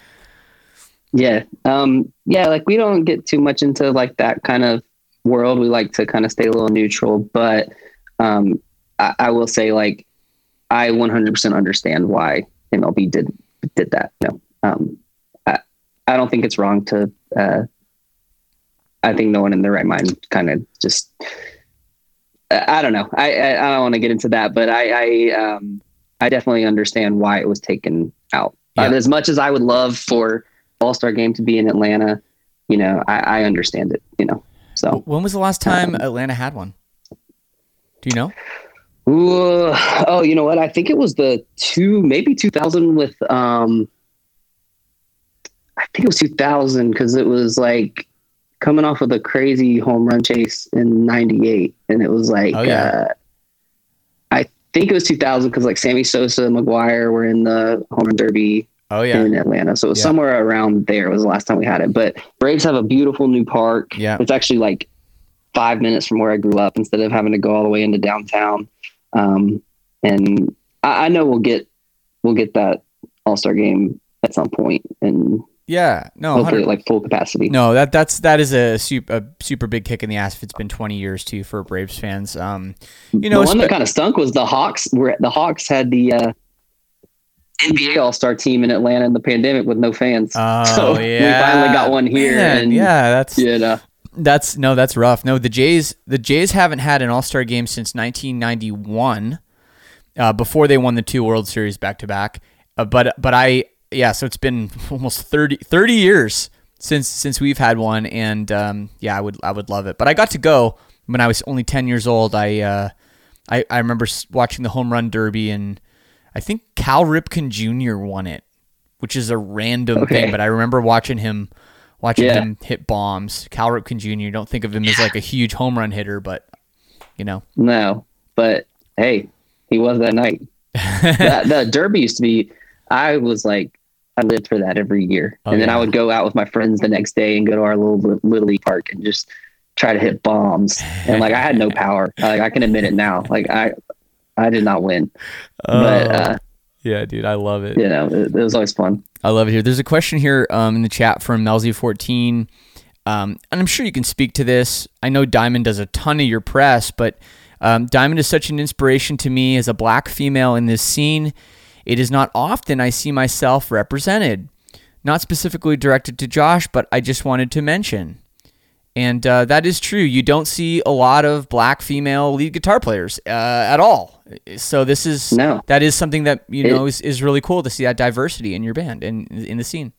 Yeah, um, yeah, like we don't get too much into like that kind of world. We like to kind of stay a little neutral, but um, I, I will say like I 100% understand why MLB did did that. No, um, I, I don't think it's wrong to. Uh, I think no one in their right mind kind of just. I don't know. I I, I don't want to get into that, but I I um I definitely understand why it was taken out. Yeah. as much as I would love for All Star Game to be in Atlanta, you know, I, I understand it. You know, so when was the last time um, Atlanta had one? Do you know? Ooh, oh, you know what? I think it was the two, maybe 2000 with, um, I think it was 2000 because it was like coming off of the crazy home run chase in 98. And it was like, oh, yeah. uh, I think it was 2000 because like Sammy Sosa and McGwire were in the home run derby. Oh yeah, in Atlanta. So it was yeah. somewhere around there was the last time we had it. But Braves have a beautiful new park. Yeah, it's actually like five minutes from where I grew up instead of having to go all the way into downtown. Um, and I, I, know we'll get we'll get that All Star game at some point, and yeah, no, hopefully like full capacity. No, that that's that is a super a super big kick in the ass if it's been 20 years too for Braves fans. Um, you know, the one that kind of stunk was the Hawks. Where the Hawks had the uh, NBA All Star team in Atlanta in the pandemic with no fans. Oh so yeah, we finally got one here. Man, and yeah, that's you know that's no, that's rough. No, the Jays the Jays haven't had an All Star game since 1991, uh, before they won the two World Series back to back. But but I yeah, so it's been almost 30, 30 years since since we've had one, and um, yeah, I would I would love it. But I got to go when I was only ten years old. I uh, I, I remember watching the home run derby, and I think Cal Ripken Jr. won it, which is a random okay. thing. But I remember watching him watching yeah. him hit bombs. Cal Ripken Jr. Don't think of him as like a huge home run hitter, but you know. No, but hey, he was that night. that, the Derby used to be. I was like, I lived for that every year, oh, and then yeah. I would go out with my friends the next day and go to our little little league park and just try to hit bombs. And like I had no power. Like I can admit it now. Like I, I did not win. Oh. But uh, yeah, dude, I love it. You know, it, it was always fun. I love it here. There's a question here um, in the chat from Melzy14. Um, and I'm sure you can speak to this. I know Diamond does a ton of your press, but um, Diamond is such an inspiration to me as a black female in this scene. It is not often I see myself represented. Not specifically directed to Josh, but I just wanted to mention. And uh, that is true. You don't see a lot of black female lead guitar players uh, at all. So this is no. that is something that you know it, is, is really cool to see that diversity in your band and in the scene.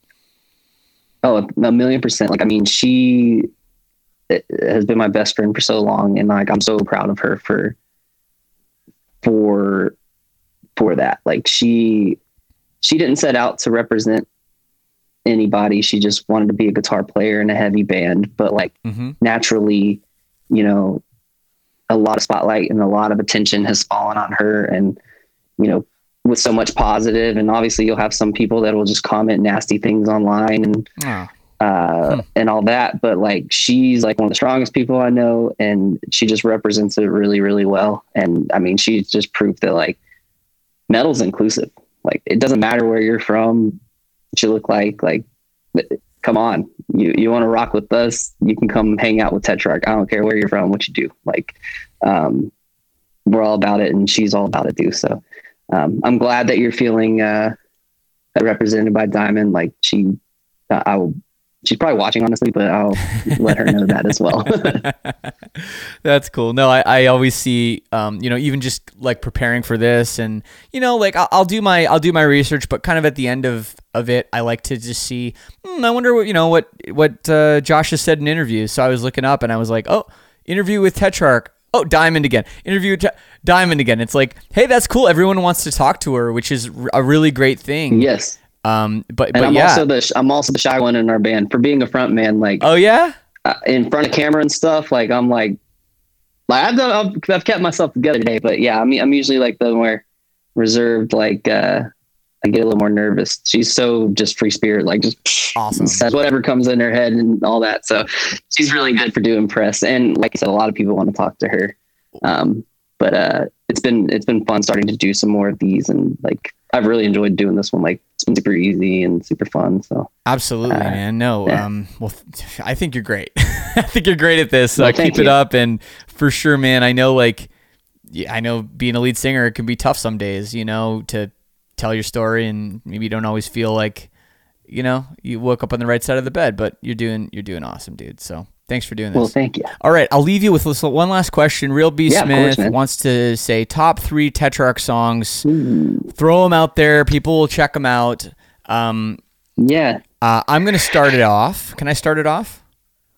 Oh, a million percent. Like I mean, she uh, has been my best friend for so long, and like I'm so proud of her for for for that. Like she she didn't set out to represent anybody. She just wanted to be a guitar player in a heavy band, but like mm-hmm. naturally, you know, a lot of spotlight and a lot of attention has fallen on her and you know, with so much positive and obviously you'll have some people that will just comment nasty things online and oh. uh hmm. and all that, but like she's like one of the strongest people I know and she just represents it really really well and I mean she's just proof that like metal's inclusive. Like it doesn't matter where you're from, what you look like, like come on. You you want to rock with us, you can come hang out with Tetrarch. I don't care where you're from, what you do. Like um we're all about it and she's all about it too. So um I'm glad that you're feeling uh represented by Diamond. Like she uh, I will she's probably watching honestly, but I'll let her know that as well. That's cool. No, I, I always see, um, you know, even just like preparing for this and, you know, like I'll, I'll, do my, I'll do my research, but kind of at the end of, of it, I like to just see, hmm, I wonder what, you know, what, what, uh, Josh has said in interviews. So I was looking up and I was like, oh, interview with Tetrarch. Oh, Diamond again. Interview with Diamond again. It's like, hey, that's cool. Everyone wants to talk to her, which is a really great thing. Yes. Um, but, but I'm yeah. also the I'm also the shy one in our band for being a front man. Like, oh yeah, uh, in front of camera and stuff. Like, I'm like, like I've done, I've, I've kept myself together today, but yeah, I'm I'm usually like the more reserved. Like, uh, I get a little more nervous. She's so just free spirit, like just awesome. Says whatever comes in her head and all that. So she's really good for doing press. And like I said, a lot of people want to talk to her. Um, but uh, it's been it's been fun starting to do some more of these, and like I've really enjoyed doing this one. Like it's been super easy and super fun. So absolutely, uh, man. No, yeah. um, well, I think you're great. I think you're great at this. Well, uh, keep you. it up, and for sure, man. I know, like, I know being a lead singer it can be tough some days. You know, to tell your story, and maybe you don't always feel like, you know, you woke up on the right side of the bed. But you're doing you're doing awesome, dude. So Thanks for doing this. Well, thank you. All right, I'll leave you with one last question. Real B yeah, Smith course, wants to say top three Tetrarch songs. Ooh. Throw them out there. People will check them out. Um, yeah. Uh, I'm going to start it off. Can I start it off?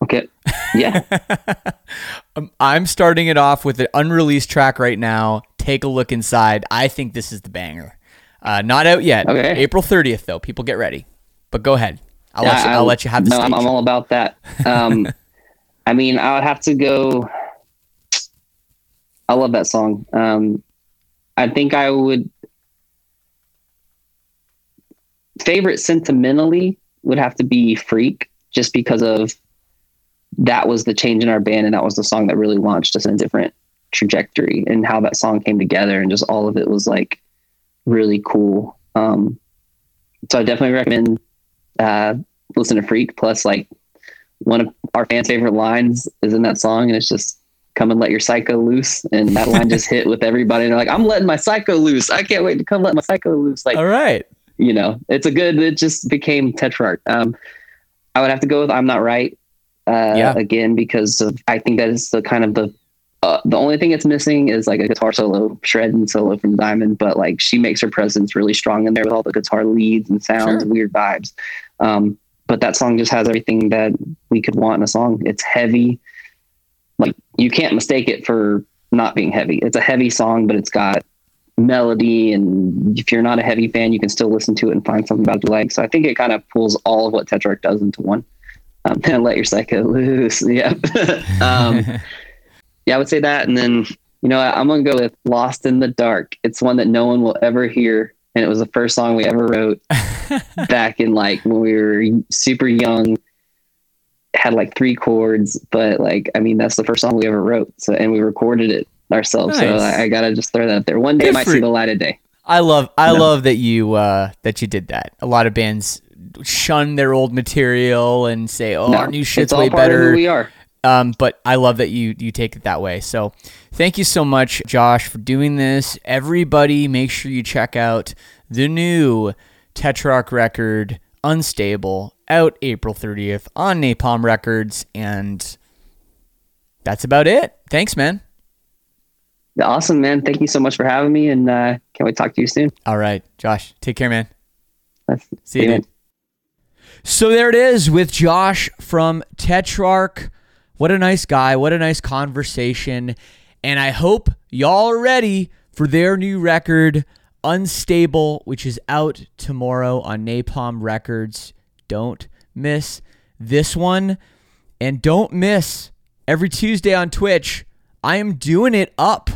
Okay. Yeah. um, I'm starting it off with an unreleased track right now. Take a look inside. I think this is the banger. Uh, not out yet. Okay. April 30th though. People get ready. But go ahead. I'll, yeah, let, you, I'll, I'll let you have the no. I'm, I'm all about that. Um, I mean, I would have to go. I love that song. Um, I think I would favorite sentimentally would have to be Freak, just because of that was the change in our band, and that was the song that really launched us in a different trajectory, and how that song came together, and just all of it was like really cool. Um, so I definitely recommend uh, listen to Freak. Plus, like one of our fans' favorite lines is in that song, and it's just "Come and let your psycho loose," and that line just hit with everybody. And they're like, "I'm letting my psycho loose! I can't wait to come let my psycho loose!" Like, all right, you know, it's a good. It just became Tetrarch. Um, I would have to go with "I'm Not Right" uh, yeah. again because of I think that is the kind of the uh, the only thing it's missing is like a guitar solo, shred and solo from Diamond, but like she makes her presence really strong in there with all the guitar leads and sounds, Sure. weird vibes. Um, but that song just has everything that we could want in a song. It's heavy. Like you can't mistake it for not being heavy. It's a heavy song, but it's got melody. And if you're not a heavy fan, you can still listen to it and find something about you like. So I think it kind of pulls all of what Tetrarch does into one. Um, and let your psycho loose. Yeah. um, yeah, I would say that. And then, you know, I'm going to go with Lost in the Dark. It's one that no one will ever hear. And it was the first song we ever wrote back in like when we were super young, had like three chords, but like, I mean, that's the first song we ever wrote. So, and we recorded it ourselves. So I, I got to just throw that out there. One day it might see the light of day. I love I No. love that you uh, that you did that. A lot of bands shun their old material and say, "Oh, No, our new shit's it's all way part of better." who we are. Um, but I love that you you take it that way. So thank you so much, Josh, for doing this. Everybody, make sure you check out the new Tetrarch record, Unstable, out April 30th on Napalm Records, and that's about it. Thanks, man. Awesome, man. Thank you so much for having me. And uh, can't wait to talk to you soon. All right, Josh, take care, man. See you, man. So there it is with Josh from Tetrarch. What a nice guy. What a nice conversation. And I hope y'all are ready for their new record, Unstable, which is out tomorrow on Napalm Records. Don't miss this one. And don't miss every Tuesday on Twitch. I am doing it up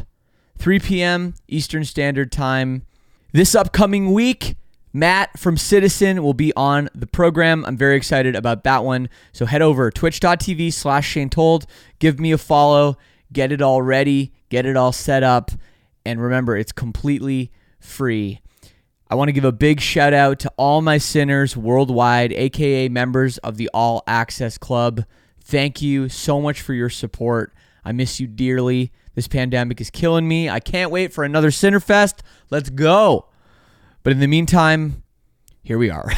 3 p.m. Eastern Standard Time. This upcoming week, Matt from Citizen will be on the program. I'm very excited about that one. So head over twitch.tv slash Shane Told. Give me a follow. Get it all ready. Get it all set up. And remember, it's completely free. I want to give a big shout out to all my sinners worldwide, aka members of the All Access Club. Thank you so much for your support. I miss you dearly. This pandemic is killing me. I can't wait for another Sinner Fest. Let's go. But in the meantime, here we are.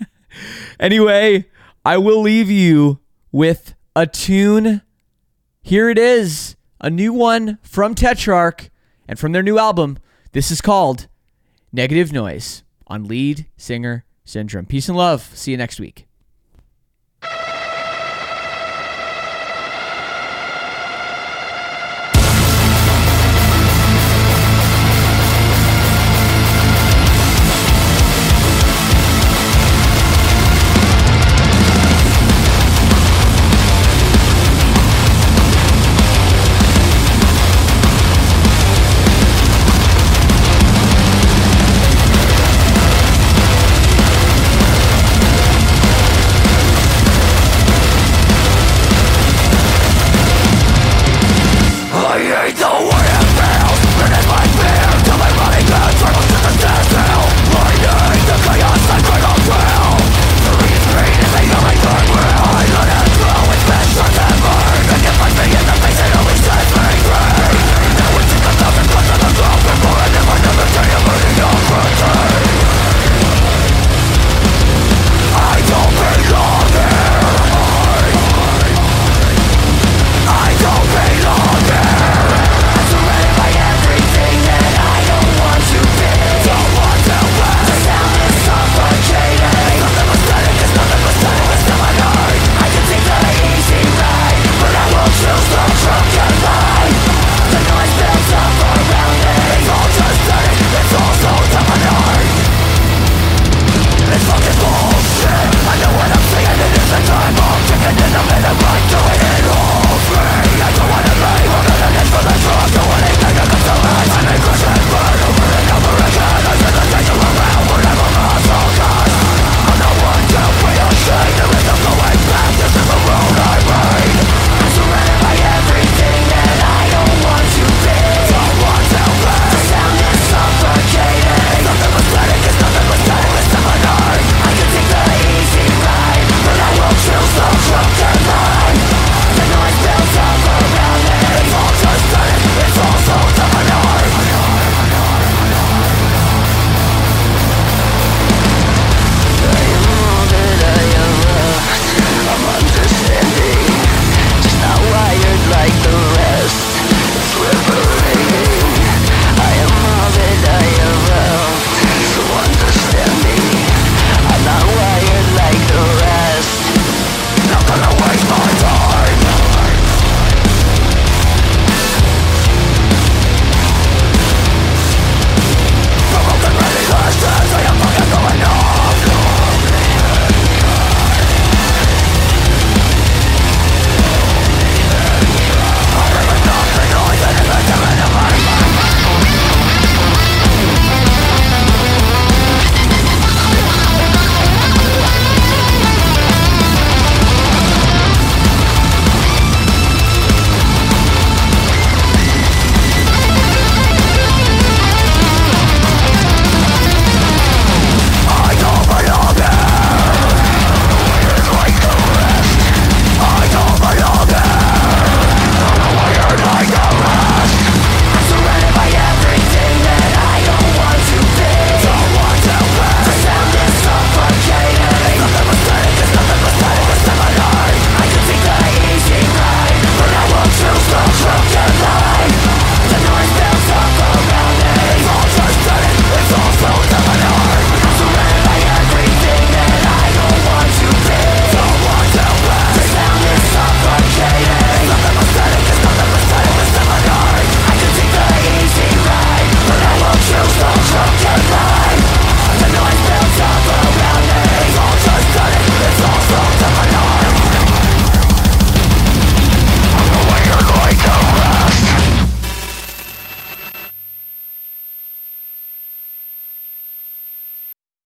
anyway, I will leave you with a tune. Here it is, a new one from Tetrarch and from their new album. This is called Negative Noise on Lead Singer Syndrome. Peace and love. See you next week.